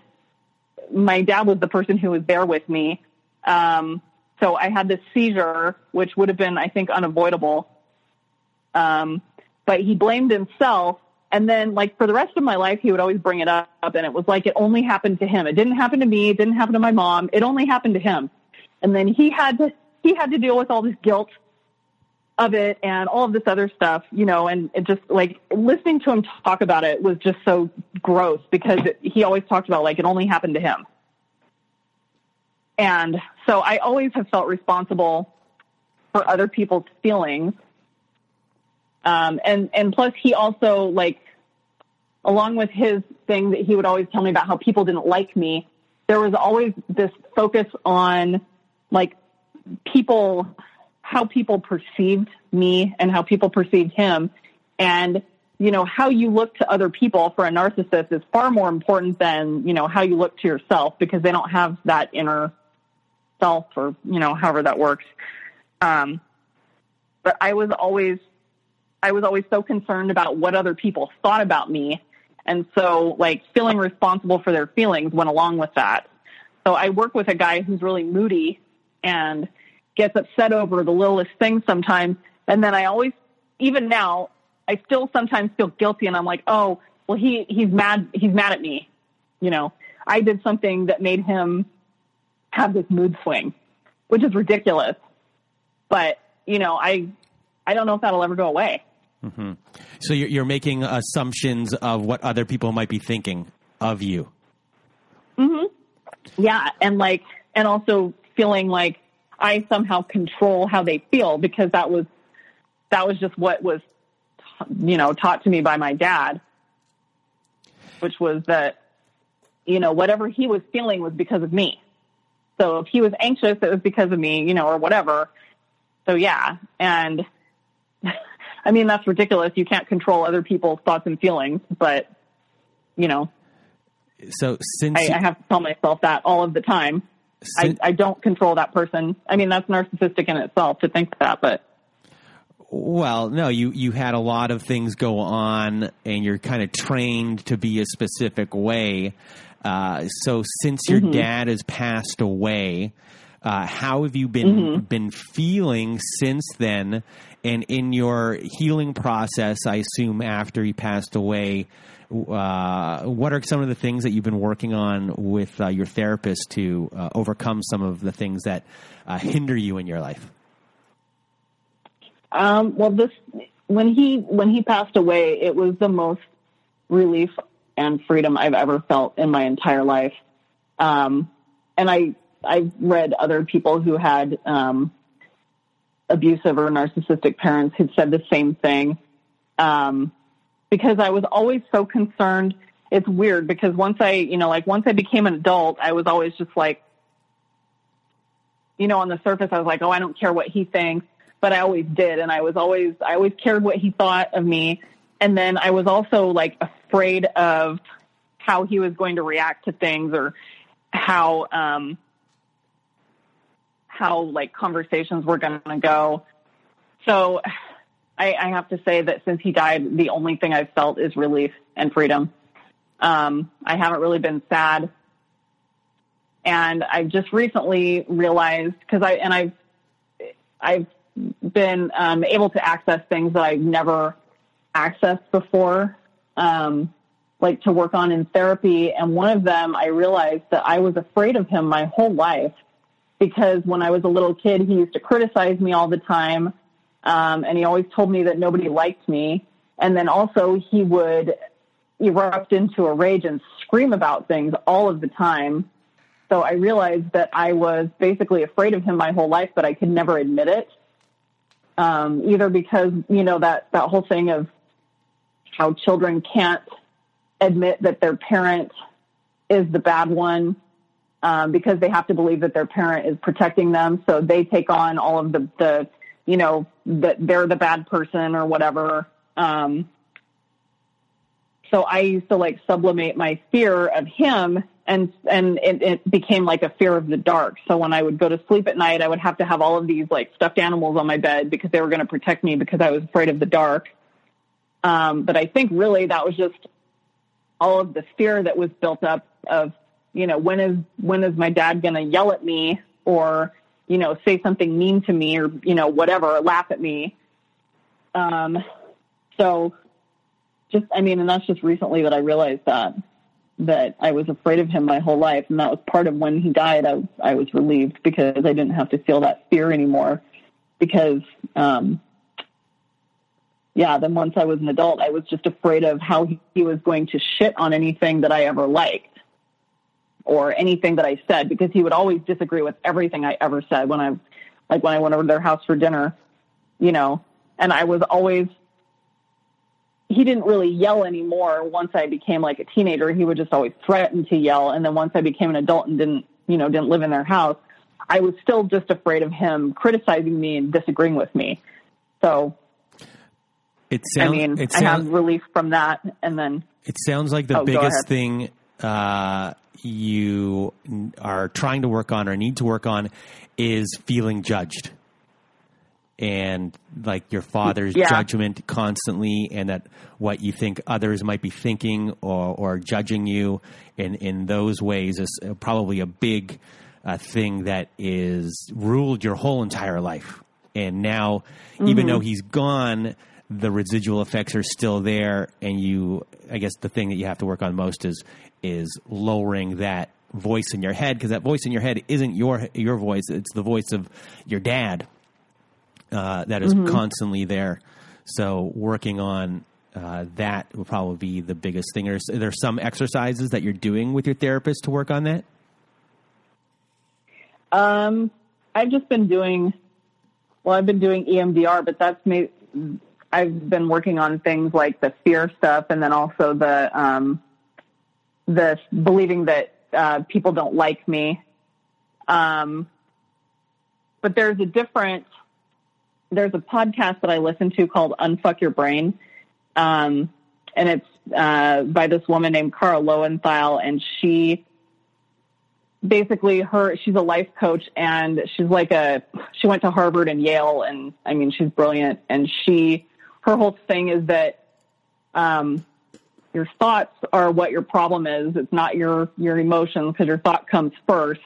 my dad was the person who was there with me. Um, so I had this seizure, which would have been, I think, unavoidable. Um, but he blamed himself And then like for the rest of my life, he would always bring it up and it was like it only happened to him. It didn't happen to me. It didn't happen to my mom. It only happened to him. And then he had to, he had to deal with all this guilt of it and all of this other stuff, you know, and it just like listening to him talk about it was just so gross because it, he always talked about like it only happened to him. And so I always have felt responsible for other people's feelings. Um, and, and plus he also like, along with his thing that he would always tell me about how people didn't like me, there was always this focus on like people how people perceived me and how people perceived him. And, you know, how you look to other people for a narcissist is far more important than, you know, how you look to yourself because they don't have that inner self or, you know, however that works. Um, but I was always, I was always so concerned about what other people thought about me. And so like feeling responsible for their feelings went along with that. So I work with a guy who's really moody and gets upset over the littlest thing sometimes. And then I always, even now, I still sometimes feel guilty and I'm like, oh, well, he, he's mad. He's mad at me. You know, I did something that made him have this mood swing, which is ridiculous. But, you know, I, I don't know if that'll ever go away. Mm-hmm. So you're, you're making assumptions of what other people might be thinking of you. hmm Yeah. And like, and also feeling like I somehow control how they feel because that was that was just what was you know taught to me by my dad which was that you know whatever he was feeling was because of me. So if he was anxious it was because of me you know or whatever. So yeah and i mean that's ridiculous. You can't control other people's thoughts and feelings but you know. So since I, you- I have to tell myself that all of the time I, I don't control that person. I mean, that's narcissistic in itself to think that, but Well, no, you you had a lot of things go on, and you're kind of trained to be a specific way. Uh, so, since your dad has passed away, uh, how have you been been feeling since then? And in your healing process, I assume after he passed away, uh, what are some of the things that you've been working on with uh, your therapist to uh, overcome some of the things that uh, hinder you in your life? Um, well, this when he when he passed away, it was the most relief and freedom I've ever felt in my entire life. Um, and I I've read other people who had um, abusive or narcissistic parents who'd said the same thing. Um, because I was always so concerned. It's weird because once I, you know, like once I became an adult, I was always just like, you know, on the surface, I was like, oh, I don't care what he thinks, but I always did. And I was always, I always cared what he thought of me. And then I was also like afraid of how he was going to react to things or how, um, how like conversations were going to go. So I, I have to say that since he died, the only thing I've felt is relief and freedom. Um, I haven't really been sad. And I've just recently realized because I, and I've, I've been um, able to access things that I've never accessed before, um, like to work on in therapy. And one of them, I realized that I was afraid of him my whole life because when I was a little kid, he used to criticize me all the time. Um, and he always told me that nobody liked me. And then also he would erupt into a rage and scream about things all of the time. So I realized that I was basically afraid of him my whole life, but I could never admit it. Um, either because, you know, that, that whole thing of how children can't admit that their parent is the bad one, um, because they have to believe that their parent is protecting them. So they take on all of the, the, you know, that they're the bad person or whatever. Um, so I used to like sublimate my fear of him and, and it, it became like a fear of the dark. So when I would go to sleep at night, I would have to have all of these like stuffed animals on my bed because they were going to protect me because I was afraid of the dark. Um, but I think really that was just all of the fear that was built up of, you know, when is, when is my dad going to yell at me or, you know, say something mean to me or, you know, whatever, laugh at me. Um, so just, I mean, and that's just recently that I realized that that I was afraid of him my whole life, and that was part of when he died. I was I was relieved because I didn't have to feel that fear anymore. Because, um, yeah, then once I was an adult, I was just afraid of how he, he was going to shit on anything that I ever liked or anything that I said because he would always disagree with everything I ever said when I, like when I went over to their house for dinner, you know, and I was always he didn't really yell anymore once I became like a teenager. He would just always threaten to yell. And then once I became an adult and didn't, you know, didn't live in their house, I was still just afraid of him criticizing me and disagreeing with me. So, it sounds, I mean, it I have relief from that. And then, It sounds like the Oh, biggest thing uh, you are trying to work on or need to work on is feeling judged. And like your father's Yeah. judgment constantly, and that what you think others might be thinking or, or judging you in, in those ways is probably a big uh, thing that is ruled your whole entire life. And now, even though he's gone, the residual effects are still there. And you, I guess, the thing that you have to work on most is is lowering that voice in your head because that voice in your head isn't your your voice; it's the voice of your dad uh, that is constantly there. So working on uh, that will probably be the biggest thing. There's there's some exercises that you're doing with your therapist to work on that. um, I've just been doing, well, I've been doing EMDR, but that's me. I've been working on things like the fear stuff and then also the, um, the believing that, uh, people don't like me. Um, but there's a different, there's a podcast that I listen to called Unfuck Your Brain. Um, and it's, uh, by this woman named Kara Loewentheil and she, basically her she's a life coach and she's like a she went to Harvard and Yale and I mean she's brilliant and she her whole thing is that um your thoughts are what your problem is. It's not your your emotions because your thought comes first.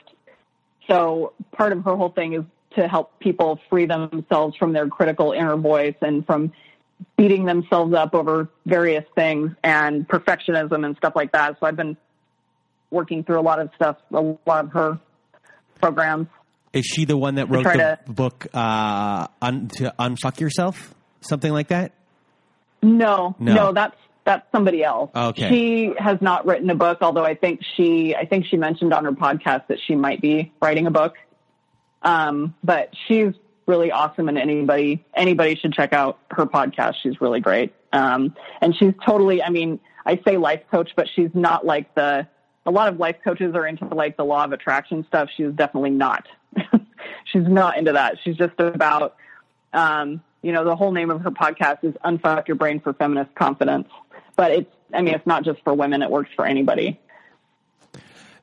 So part of her whole thing is to help people free themselves from their critical inner voice and from beating themselves up over various things and perfectionism and stuff like that. So I've been working through a lot of stuff, a lot of her programs. Is she the one that wrote the to- book uh, un, to unfuck yourself, something like that? No, No. no, that's that's somebody else. Okay. She has not written a book, although I think she I think she mentioned on her podcast that she might be writing a book. Um, but she's really awesome and anybody anybody should check out her podcast. She's really great. Um, and she's totally I mean, I say life coach, but she's not like the a lot of life coaches are into like the law of attraction stuff. She's definitely not. she's not into that. She's just about um, you know, the whole name of her podcast is Unfuck Your Brain for Feminist Confidence. But it's, I mean, it's not just for women, it works for anybody.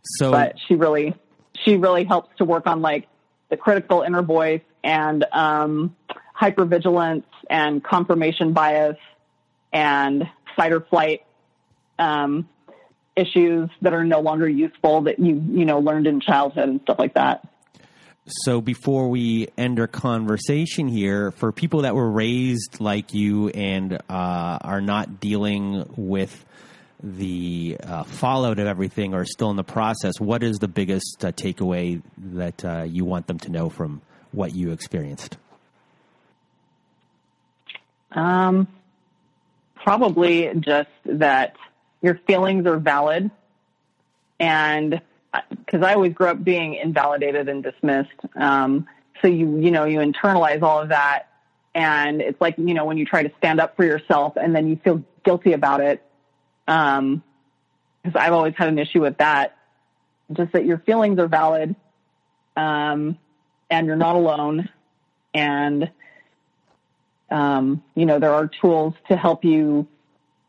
So But she really, she really helps to work on like the critical inner voice and um, hypervigilance and confirmation bias and fight or flight um, issues that are no longer useful that you, you know, learned in childhood and stuff like that. So before we end our conversation here, for people that were raised like you and uh, are not dealing with the uh, fallout of everything or still in the process, what is the biggest uh, takeaway that uh, you want them to know from what you experienced? Um, probably just that your feelings are valid. And because I always grew up being invalidated and dismissed. Um, so you, you know, you internalize all of that. And it's like, you know, when you try to stand up for yourself and then you feel guilty about it. Um, cause I've always had an issue with that. Just that your feelings are valid. Um, and you're not alone. And, um, you know, there are tools to help you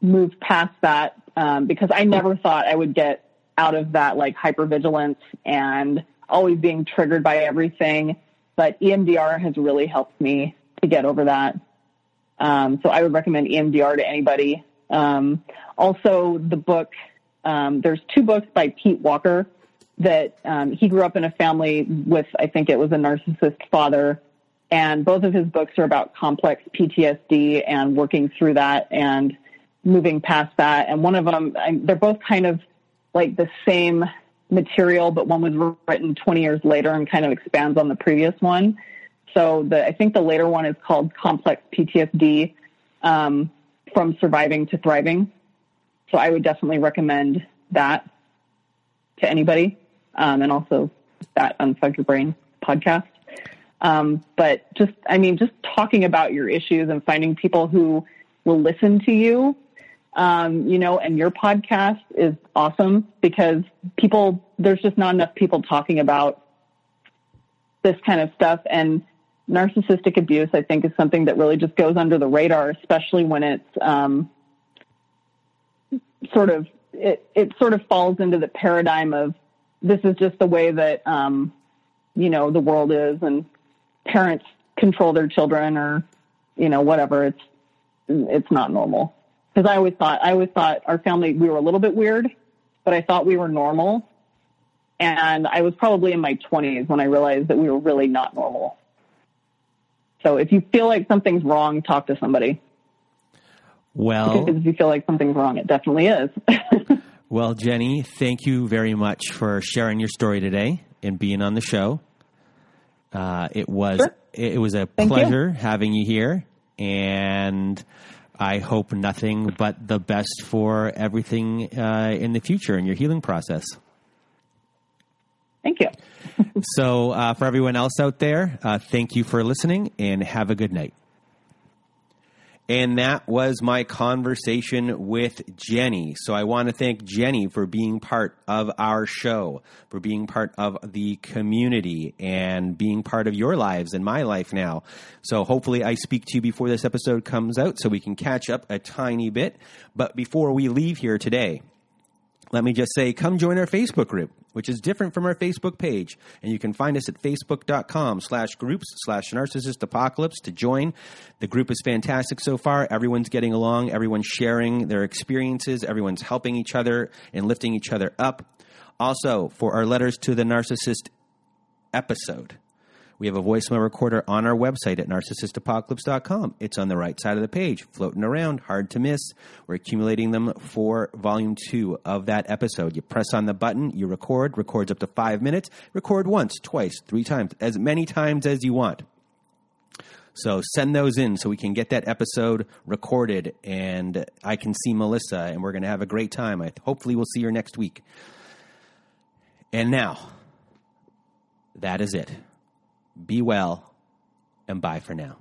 move past that. Um, because I never thought I would get out of that like hypervigilance and always being triggered by everything. But EMDR has really helped me to get over that. Um, so I would recommend EMDR to anybody. Um, also the book, um, there's two books by Pete Walker that, um, he grew up in a family with, I think it was a narcissist father. And both of his books are about complex PTSD and working through that and moving past that. And one of them, I, they're both kind of like the same material, but one was written 20 years later and kind of expands on the previous one. So the, I think the later one is called Complex PTSD um, from Surviving to Thriving. So I would definitely recommend that to anybody, um, and also that Unfuck Your Brain podcast. Um, but just, I mean, just talking about your issues and finding people who will listen to you, um, you know, and your podcast is awesome because people, there's just not enough people talking about this kind of stuff. And narcissistic abuse, I think, is something that really just goes under the radar, especially when it's um, sort of it, it sort of falls into the paradigm of this is just the way that um, you know the world is, and parents control their children, or you know whatever. It's it's not normal because I always thought I always thought our family we were a little bit weird, but I thought we were normal. And I was probably in my 20s when I realized that we were really not normal. So if you feel like something's wrong, talk to somebody. Well, because if you feel like something's wrong, it definitely is. well, Jenny, thank you very much for sharing your story today and being on the show. Uh, it was sure. it was a thank pleasure you. having you here, and I hope nothing but the best for everything uh, in the future in your healing process. Thank you. so, uh, for everyone else out there, uh, thank you for listening and have a good night. And that was my conversation with Jenny. So I want to thank Jenny for being part of our show, for being part of the community, and being part of your lives and my life now. So hopefully I speak to you before this episode comes out so we can catch up a tiny bit. But before we leave here today, let me just say, come join our Facebook group, which is different from our Facebook page. And you can find us at facebook.com slash groups slash narcissist apocalypse to join. The group is fantastic so far. Everyone's getting along. Everyone's sharing their experiences. Everyone's helping each other and lifting each other up. Also, for our letters to the narcissist episode, we have a voicemail recorder on our website at narcissistapocalypse.com. It's on the right side of the page, floating around, hard to miss. We're accumulating them for volume two of that episode. You press on the button, you record, records up to five minutes, record once, twice, three times, as many times as you want. So send those in so we can get that episode recorded and I can see Melissa and we're going to have a great time. I hopefully we'll see her next week. And now, that is it. Be well and bye for now.